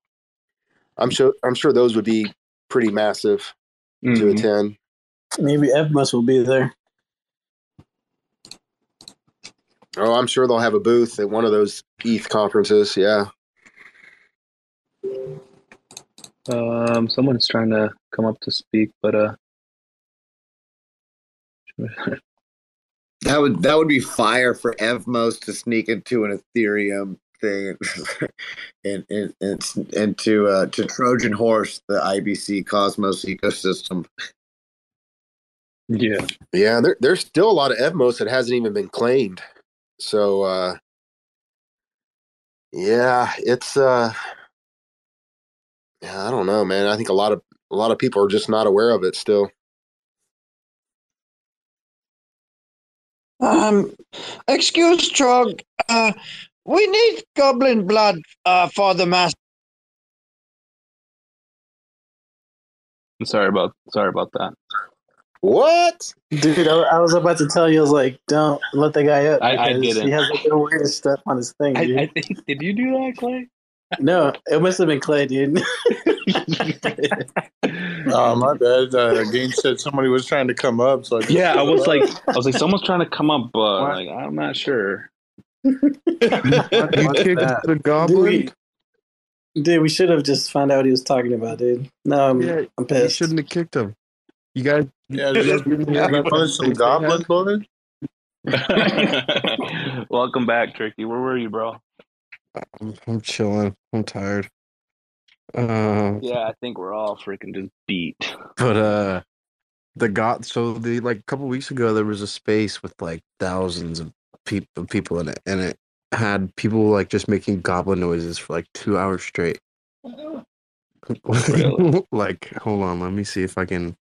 I'm sure I'm sure those would be pretty massive to Mhm. attend. Maybe Evmos will be there. Oh, I'm sure they'll have a booth at one of those ETH conferences. Yeah. Um, someone's trying to come up to speak, but uh, That would that would be fire for Evmos to sneak into an Ethereum thing and and and, and to uh, to Trojan horse the IBC Cosmos ecosystem. yeah, Yeah, there, there's still a lot of Evmos that hasn't even been claimed. So uh yeah, it's uh yeah, I don't know, man. I think a lot of a lot of people are just not aware of it still. Um, excuse, Trog. Uh, we need goblin blood uh, for the master. I'm sorry about sorry about that. What? Dude, I, I was about to tell you, I was like, don't let the guy up. I- I didn't. He has like the weirdest stuff on his thing, dude. I, I think did you do that, Clay? no, it must have been Clay, dude. Oh my bad. Uh, Game said somebody was trying to come up, so I Yeah, I was like, I was like, someone's trying to come up, but like, I'm not sure. You kicked the goblin. Dude, dude, we should have just found out what he was talking about, dude. No, I'm, Yeah, I'm pissed. You shouldn't have kicked him. You guys. yeah, did you guys punish some goblin boys? Welcome back, Tricky. Where were you, bro? I'm, I'm chilling. I'm tired. Um, Yeah, I think we're all freaking just beat. but uh, the got so the like a couple weeks ago there was a space with like thousands of people people in it, and it had people like just making goblin noises for like two hours straight. Really? like, hold on, let me see if I can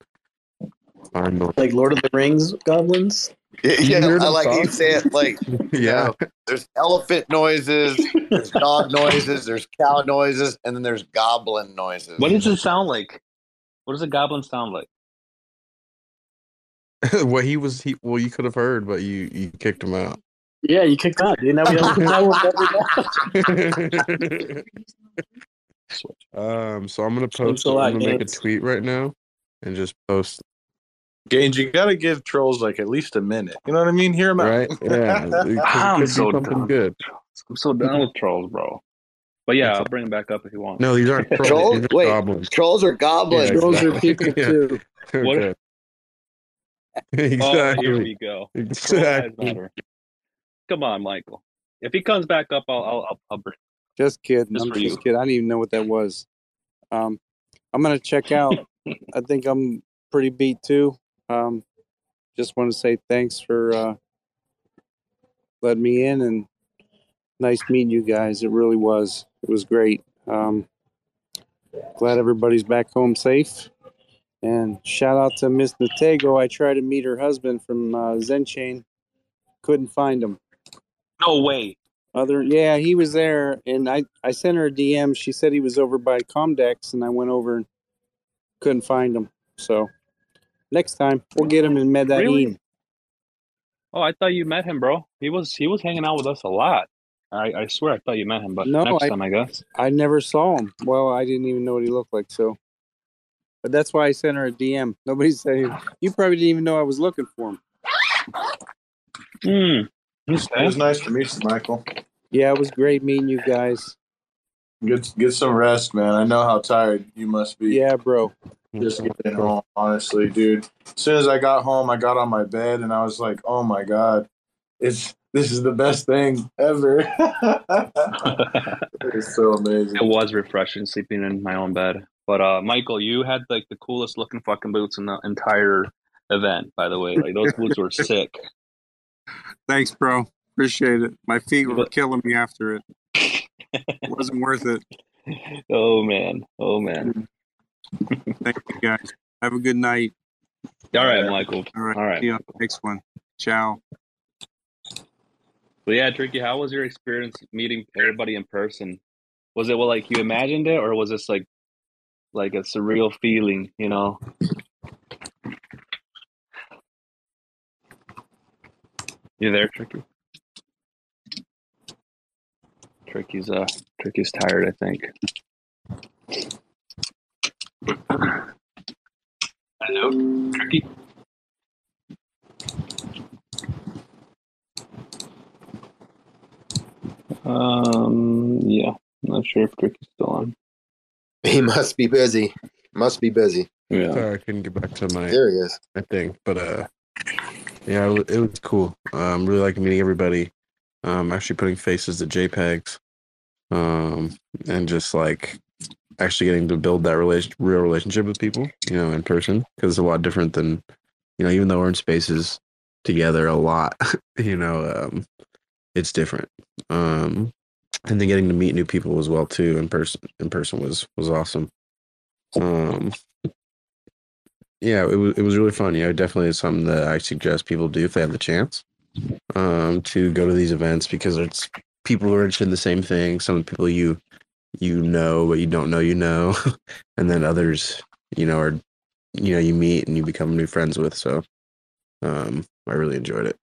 find the Like Lord of the Rings goblins. Yeah, heard I like you talk? say it like yeah. there's elephant noises, there's dog noises, there's cow noises, and then there's goblin noises. What does it sound like? What does a goblin sound like? what he was he well you could have heard, but you you kicked him out. Yeah, you kicked out, dude. Now we don't now we'll never know. um, so I'm gonna post. a I'm gonna make a tweet right now and just post. Gainzz, you gotta give trolls like at least a minute. You know what I mean? Hear them out. Right? Yeah, it could- it I'm could be so something done. good. I'm so down with trolls, bro. But yeah, I'll bring him back up if you want. No, these aren't trolls. Trolls? These are Wait, goblins. trolls are goblins. Yeah, Trolls are exactly. people Yeah. too. What- Okay. Oh, here we go. Exactly. Come on, Michael. If he comes back up, I'll I'll I'll, I'll bring. Just kidding. Just I'm for just you. kidding. I didn't even know what that was. Um, I'm gonna check out. I think I'm pretty beat too. Um, just want to say thanks for uh, letting me in and nice meeting you guys. It really was. It was great. Um, glad everybody's back home safe. And shout out to Miss Natego. I tried to meet her husband from uh, Zen Chain. Couldn't find him. No way. Other yeah, he was there, and I I sent her a DM. She said he was over by Comdex, and I went over and couldn't find him. So next time we'll get him in Medellin. Really? Oh, I thought you met him, bro. He was he was hanging out with us a lot. I I swear I thought you met him, but No, next I- time I guess. I never saw him. Well, I didn't even know what he looked like. So, but that's why I sent her a DM. Nobody said you probably didn't even know I was looking for him. Hmm. It was nice to meet you, Michael. Yeah, it was great meeting you guys. Get get some rest, man. I know how tired you must be. Yeah, bro. Just getting home, honestly, dude. As soon as I got home, I got on my bed and I was like, "Oh my god, it's this is the best thing ever." it's so amazing. It was refreshing sleeping in my own bed. But uh Michael, you had like the coolest looking fucking boots in the entire event, by the way. Like those boots were sick. Thanks, bro. Appreciate it. My feet were killing me after it. It wasn't worth it. Oh man. Oh man. Thank you guys. Have a good night. All right, Michael. All right. All right. See you on the next one. Ciao. But yeah, Tricky, how was your experience meeting everybody in person? Was it well, like you imagined it, or was this like like a surreal feeling? You know. You there, Tricky? Tricky's uh, Tricky's tired. I think. Hello, Tricky. Um, yeah, I'm not sure if Tricky's still on. He must be busy. Must be busy. Yeah. Sorry, I couldn't get back to my There he is. my thing, but uh, yeah, it, it was cool. Um, really like meeting everybody. Um, actually putting faces to JPEGs, um, and just like actually getting to build that relation, real relationship with people, you know, in person, because it's a lot different than, you know, even though we're in spaces together a lot, you know, um, it's different. Um, and then getting to meet new people as well too in person. In person was was awesome. Um, yeah, it was it was really fun. Yeah, definitely something that I suggest people do if they have the chance um, to go to these events because it's people who are interested in the same thing. Some people you you know, but you don't know you know, and then others you know are you know you meet and you become new friends with. So um, I really enjoyed it.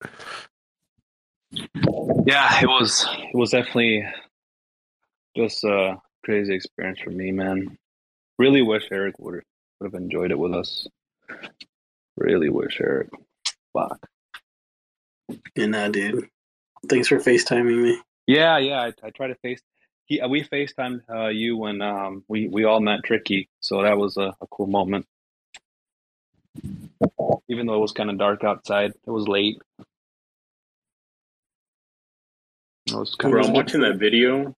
Yeah, it was it was definitely just a crazy experience for me, man. Really wish Eric would would have enjoyed it with us. Really wish Eric. Fuck. Yeah, nah, dude. Thanks for FaceTiming me. Yeah, yeah. I, I tried to face. He, we FaceTimed uh, you when um, we we all met Tricky, so that was a, a cool moment. Even though it was kind of dark outside, it was late. It was kind Bro, of I'm watching that video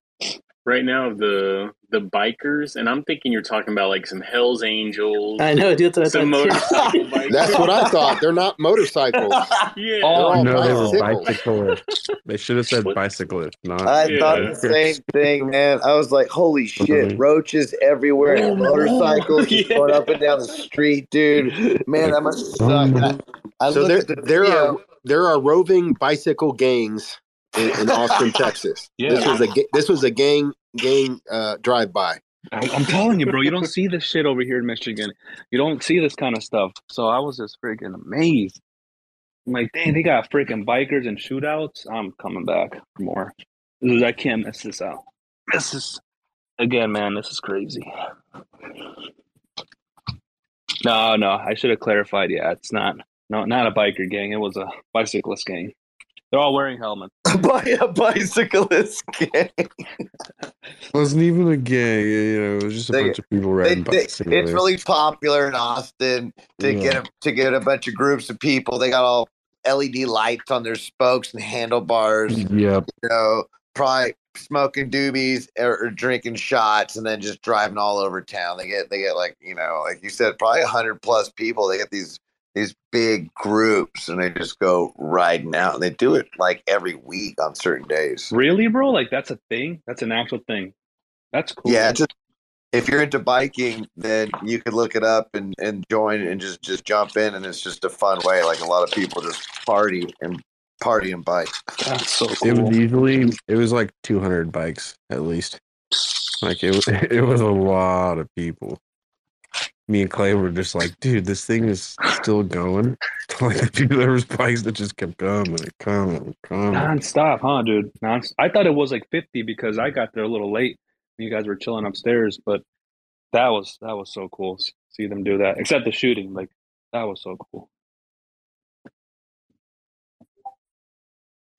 right now of the the bikers, and I'm thinking you're talking about like some Hell's Angels. I know, dude. That's what some thought, motorcycle bikers. That's what I thought. They're not motorcycles. yeah. Oh, all no, they were bicycles. bicyclists. They should have said bicyclist, not. I thought the same thing, man. I was like, "Holy shit, mm-hmm. roaches everywhere, and oh, motorcycles just going up and down the street, dude." Man, that must oh, suck. I, I so there, the there are there are roving bicycle gangs in, in Austin, Texas. Yeah. This was a this was a gang gang uh, drive by. I'm, I'm telling you, bro. You don't see this shit over here in Michigan. You don't see this kind of stuff. So I was just freaking amazed. I'm like, dang, they got freaking bikers and shootouts. I'm coming back for more. This I can't miss this out. This is again, man. This is crazy. No, no. I should have clarified. Yeah, it's not. No, not a biker gang. It was a bicyclist gang. They're all wearing helmets. by a bicyclist gang. wasn't even a gang. You know, it was just a They- bunch of people riding they- bicycles. it's really popular in Austin to Yeah. get a, to get a bunch of groups of people. They got all LED lights on their spokes and handlebars. Yep. You know, probably smoking doobies or, or drinking shots, and then just driving all over town. They get they get like you know, like you said, probably hundred plus people. They get these these big groups, and they just go riding out. And they do it like every week on certain days. Really, bro? Like that's a thing. That's an actual thing. That's cool. Yeah, just if you're into biking, then you could look it up and, and join and just just jump in, and it's just a fun way. Like a lot of people just party and party and bike. That's so It was easily. It was like 200 bikes at least. Like it was. It was a lot of people. Me and Clay were just like, dude, this thing is still going. Like there was bikes that just kept coming and coming and coming. Non-stop, huh, dude? Non- I thought it was like 50 because I got there a little late. And you guys were chilling upstairs, but that was that was so cool. See them do that. Except the shooting, like that was so cool.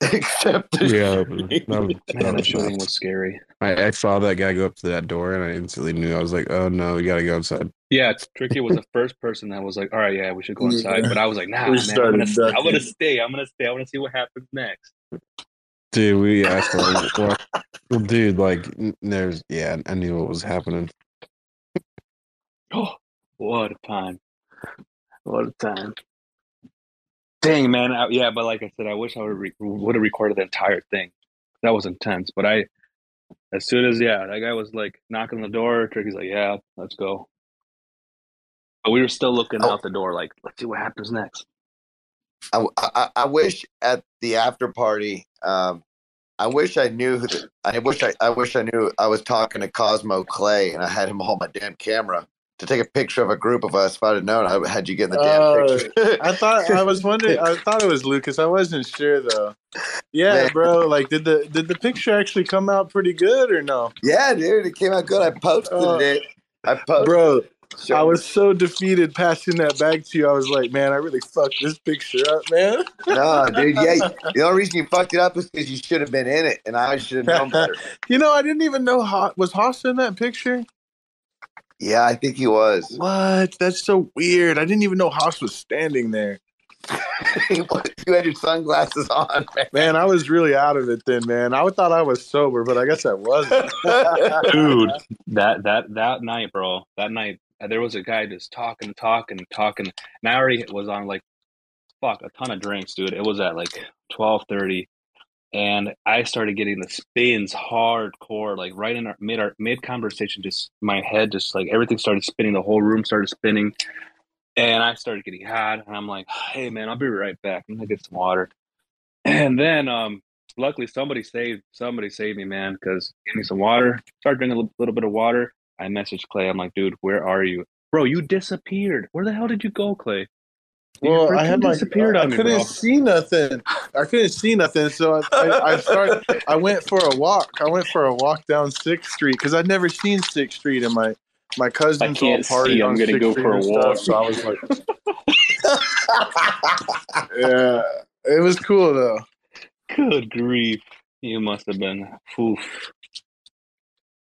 Except Yeah, that was, that was, Man, that that was shooting was scary. I, I saw that guy go up to that door and I instantly knew. I was like, oh no, we gotta go outside. Yeah, it's tricky. Was the first person that was like, "All right, yeah, we should go inside," but I was like, "Nah, We man, I'm gonna, st- I'm gonna stay. I'm gonna stay. I want to see what happens next." Dude, we asked him, well, well, dude, like, there's, yeah, I knew what was happening. Oh, what a time! What a time! Dang, man. I, yeah, but like I said, I wish I would re- would have recorded the entire thing. That was intense. But I, as soon as yeah, that guy was like knocking on the door. Tricky's like, "Yeah, let's go." But we were still looking out the door, like, "Let's see what happens next." I, I, I wish at the after party, um, I wish I knew. Who the, I wish I, I wish I knew. I was talking to CosmoClay, and I had him hold my damn camera to take a picture of a group of us. If I'd have known, I had you get in the damn Oh, picture. I thought I was wondering. I thought it was Lucas. I wasn't sure though. Yeah, Man. bro. Like, did the did the picture actually come out pretty good or no? yeah, dude, it came out good. I posted Uh, it. I posted. Bro, So- I was so defeated passing that back to you. I was like, man, I really fucked this picture up, man. No, dude. Yeah, the only reason you fucked it up is because you should have been in it, and I should have known better. you know, I didn't even know was Haas in that picture. Yeah, I think he was. What? That's so weird. I didn't even know Haas was standing there. you had your sunglasses on, man. Man, I was really out of it then, man. I thought I was sober, but I guess I wasn't. dude that that that night bro that night there was a guy just talking talking talking and i already was on like fuck a ton of drinks dude it was at like 12:30 and i started getting the spins hardcore like right in our mid our mid conversation just my head just like everything started spinning the whole room started spinning and i started getting hot and i'm like hey man i'll be right back. I'm gonna get some water. And then um luckily somebody saved somebody saved me man because gave me some water. Start drinking a little, little bit of water. I messaged clay. I'm like dude where are you? Bro, you disappeared. Where the hell did you go, Clay? You Well, I had my disappeared I on me, couldn't bro. see nothing. I couldn't see nothing, so I, I, I started. I went for a walk. I went for a walk down Sixth Street because I'd never seen Sixth Street, and my my cousins all can't see. on I'm gonna Sixth go Street for a and walk. stuff. So I was like, yeah, it was cool though. Good grief. You must have been oof.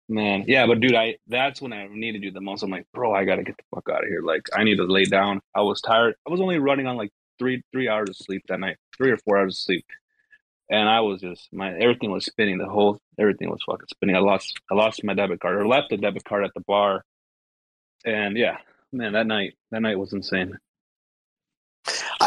Man. Yeah, but dude, I that's when I needed you the most. I'm like, bro, I gotta get the fuck out of here. Like I need to lay down. I was tired. I was only running on like three three hours of sleep that night. Three or four hours of sleep. And I was just my everything was spinning. The whole everything was fucking spinning. I lost I lost my debit card or left the debit card at the bar. And yeah, man, that night that night was insane.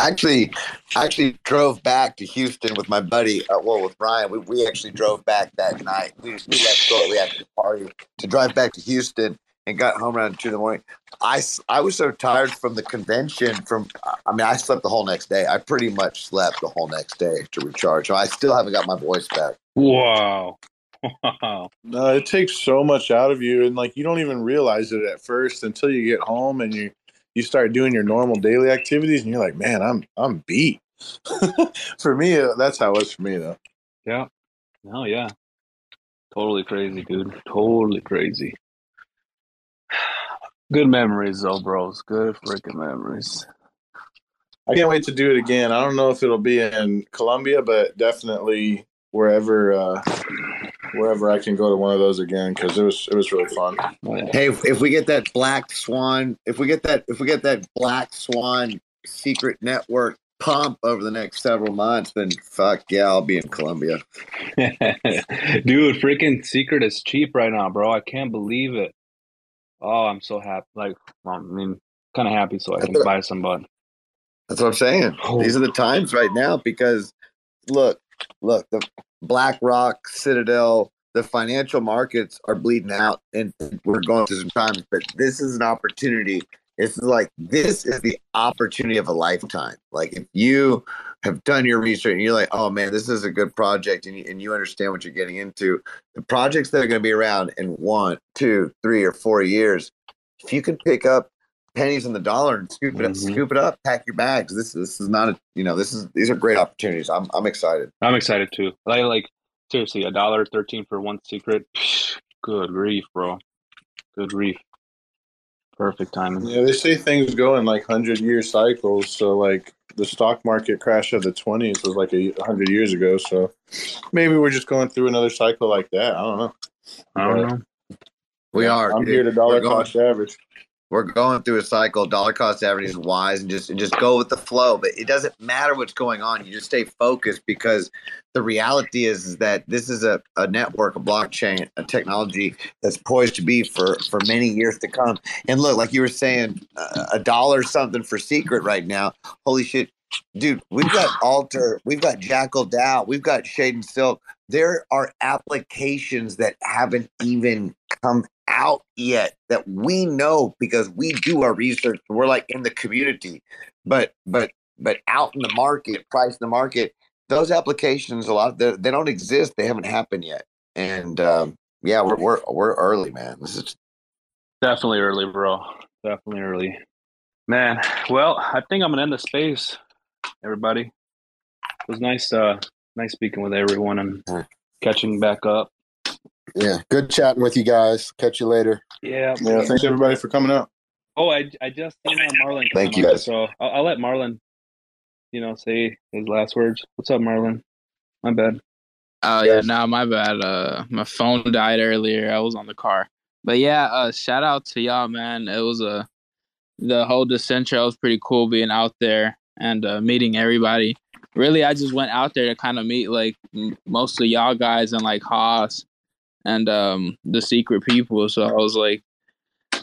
I actually, actually drove back to Houston with my buddy. Uh, well, with Ryan, we, we actually drove back that night. We, we left shortly after the party to drive back to Houston and got home around two in the morning. I, I was so tired from the convention. From I mean, I slept the whole next day. I pretty much slept the whole next day to recharge. So I still haven't got my voice back. Wow. Wow. No, it takes so much out of you, and like you don't even realize it at first until you get home and you you start doing your normal daily activities, and you're like, man, I'm I'm beat. for me, uh, that's how it was for me though. Yeah. Oh yeah. Totally crazy, dude. Totally crazy. Good memories though, bros. Good freaking memories. I can't wait to do it again. I don't know if it'll be in Colombia, but definitely wherever uh, wherever I can go to one of those again because it was it was really fun. Hey, if, if we get that black swan, if we get that, if we get that black swan secret network pump over the next several months, then fuck yeah, I'll be in Colombia. Dude, freaking secret is cheap right now, bro. I can't believe it. Oh, I'm so happy. Like, well, I mean, kind of happy so I can buy some, but That's what I'm saying. Oh. These are the times right now because look, look, the BlackRock, Citadel, the financial markets are bleeding out and we're going through some times, but this is an opportunity. It's like this is the opportunity of a lifetime. Like if you have done your research and you're like, oh man, this is a good project and you, and you understand what you're getting into, the projects that are going to be around in one, two, three, or four years, if you can pick up pennies on the dollar and scoop it up, Mhm. scoop it up, pack your bags. This this is not a you know this is these are great opportunities. I'm I'm excited. I'm excited too. Like, like seriously, a dollar thirteen for one secret. Good grief, bro. Good grief. Perfect timing. Yeah, they say things go in like hundred year cycles. So like the stock market crash of the twenties was like a hundred years ago. So maybe we're just going through another cycle like that. I don't know. I don't know. We are. I'm dude. here to dollar cost average. We're going through a cycle. Dollar cost average is wise and just and just go with the flow. But it doesn't matter what's going on. You just stay focused because the reality is, is that this is a, a network, a blockchain, a technology that's poised to be for for many years to come. And look, like you were saying, uh, a dollar something for secret right now. Holy shit, dude! We've got Alter, we've got Jackal DAO, we've got Shade and Silk. There are applications that haven't even come out yet that we know because we do our research. We're like in the community, but but but out in the market, price in the market, those applications a lot they, don't exist. They haven't happened yet, and um, yeah, we're we're we're early, man. This is Definitely early, bro. Definitely early. Man, well, I think I'm gonna end the space, everybody. It was nice uh nice speaking with everyone and catching back up. Yeah, good chatting with you guys. Catch you later. Yeah. Yeah, thanks everybody for coming out. Oh, I I just seen Marlon. Thank you, guys. So I'll, I'll let Marlon, you know, say his last words. What's up, Marlon? My bad. Oh yeah, no, my bad. Uh, my phone died earlier. I was on the car, but yeah. Uh, shout out to y'all, man. It was a the whole DCentral was pretty cool being out there and uh, meeting everybody. Really, I just went out there to kind of meet like m- most of y'all guys and like Haas and um the secret people. So I was like,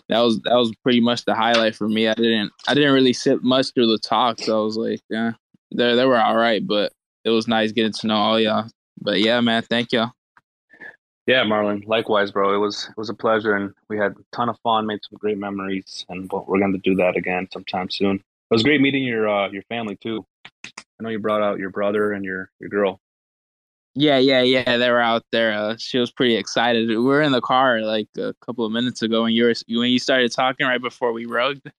that was that was pretty much the highlight for me. I didn't I didn't really sit much through the talk, so I was like, yeah, they they were all right, but it was nice getting to know all y'all. But yeah, man, thank y'all. Yeah, Marlon. Likewise, bro. It was it was a pleasure, and we had a ton of fun, made some great memories, and we're going to do that again sometime soon. It was great meeting your uh, your family too. I know you brought out your brother and your your girl. Yeah, yeah, yeah. They were out there. Uh, she was pretty excited. We were in the car like a couple of minutes ago when you were when you started talking right before we rugged.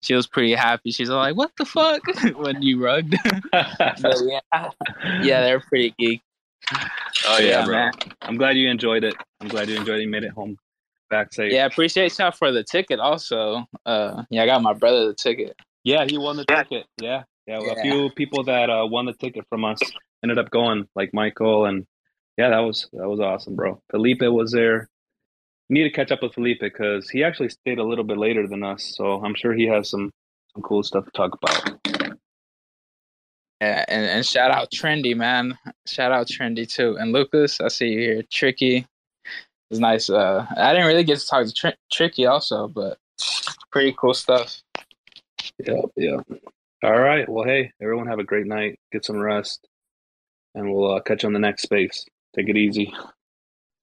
She was pretty happy. She's like, "What the fuck?" when you rugged. yeah, yeah, they're pretty geek. Oh yeah, Yeah, bro. man. I'm glad you enjoyed it. I'm glad you enjoyed it. You made it home back safe. Yeah, appreciate y'all for the ticket. Also, uh, yeah, I got my brother the ticket. Yeah, he won the ticket. Yeah, yeah. Yeah. A few people that uh, won the ticket from us ended up going, like Michael, and yeah, that was that was awesome, bro. Felipe was there. We need to catch up with Felipe because he actually stayed a little bit later than us, so I'm sure he has some some cool stuff to talk about. Yeah, and, and shout out Trendy, man. Shout out Trendy too. And Lucas, I see you here. Tricky. It's nice. Uh, I didn't really get to talk to Tr- Tricky also, but pretty cool stuff. Yeah, yeah. All right. Well, hey, everyone, have a great night. Get some rest, and we'll uh, catch you on the next space. Take it easy.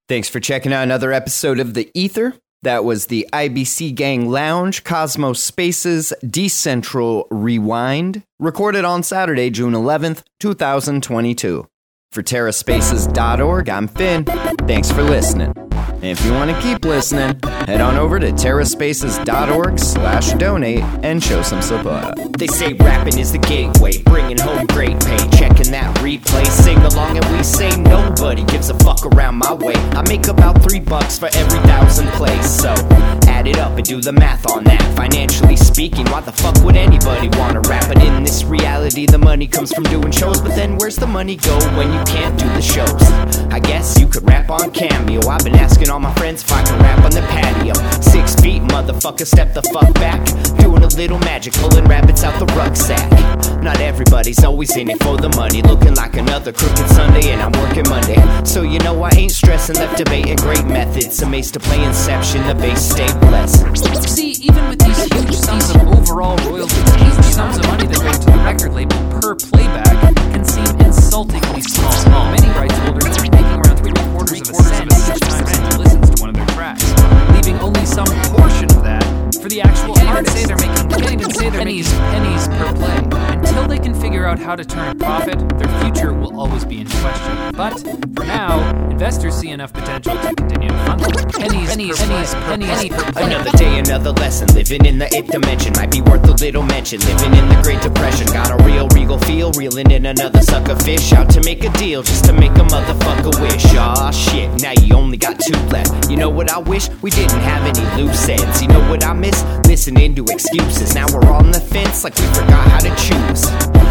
Thanks for checking out another episode of The Ether. That was the IBC Gang Lounge Cosmos Spaces DCentral Rewind, recorded on Saturday, June 11th, 2022. For TerraSpaces.org, I'm Finn. Thanks for listening. And if you want to keep listening, head on over to TerraSpaces.org slash donate and show some support. They say rapping is the gateway, bringing home great pay. Checking that replay, sing along, and we say nobody gives a fuck around my way. I make about three bucks for every thousand plays, so add it up and do the math on that. Financially speaking, why the fuck would anybody wanna rap? But in this reality, the money comes from doing shows. But then where's the money go when you can't do the shows? I guess you could rap on Cameo. I've been asking all my friends I can rap on the patio. Six feet, motherfucker, step the fuck back. Doing a little magic, pulling rabbits out the rucksack. Not everybody's always in it for the money. Looking like another crooked Sunday, and I'm working Monday. So you know I ain't stressing, left debating great methods. Amazed to play Inception, the base stay blessed. See, even with these huge sums of overall royalties, huge sums of money that go to the record label per playback can seem insultingly small. Many rights holders quarters of a cent each time someone listens to one of their tracks, leaving only some portion of that for the actual can't artist. Even say they're making, can't even say they're pennies, pennies per play. Until they can figure out how to turn a profit, their future will always be in question. But for now, investors see enough potential to continue to fund them. Pennies, pennies, pennies, pennies per play. Another day, another lesson. Living in the eighth dimension might be worth a little mention. Living in the Great Depression, got a real regal feel. Reeling in another sucker fish out to make a deal, just to make a motherfucker wish. Shit, now you only got two left. You know what I wish? We didn't have any loose ends. You know what I miss? Listening to excuses. Now we're on the fence like we forgot how to choose.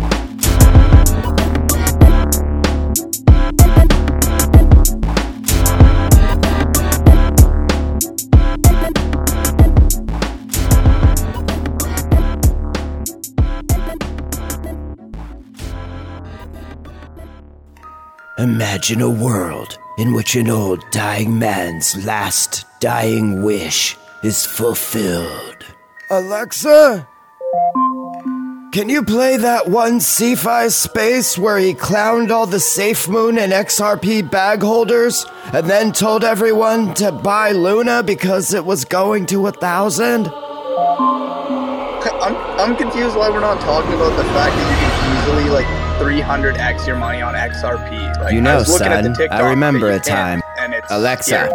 Imagine a world in which an old dying man's last dying wish is fulfilled. Alexa, can you play that one Fi space where he clowned all the Safe Moon and XRP bag holders and then told everyone to buy Luna because it was going to a thousand? I'm, I'm confused why we're not talking about the fact that you can easily like 300x your money on XRP. Like, you I know, was looking at the son, I remember a time. and it's Alexa,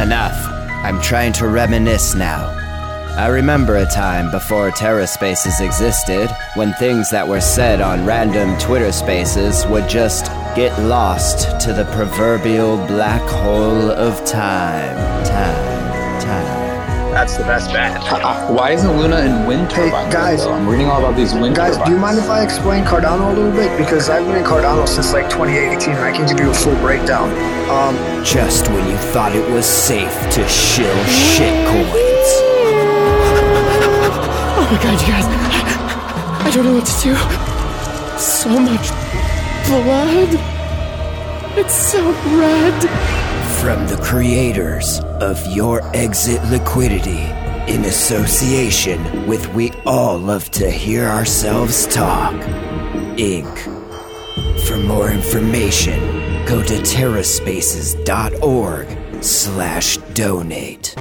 enough. I'm trying to reminisce now. I remember a time before TerraSpaces existed when things that were said on random Twitter spaces would just get lost to the proverbial black hole of time. Time, time. That's the best bet. Why isn't Luna in wind turbines? guys. though? I'm reading all about these wind Guys, turbines. do you mind if I explain Cardano a little bit? Because I've been in Cardano since like 2018 and I can give you a full breakdown. Um, Just when you thought it was safe to shill shitcoins. Oh my god, you guys. I don't know what to do. So much blood. It's so red. From the creators of Your Exit Liquidity in association with We All Love to Hear Ourselves Talk, Inc. For more information, go to terraspaces.org slash donate.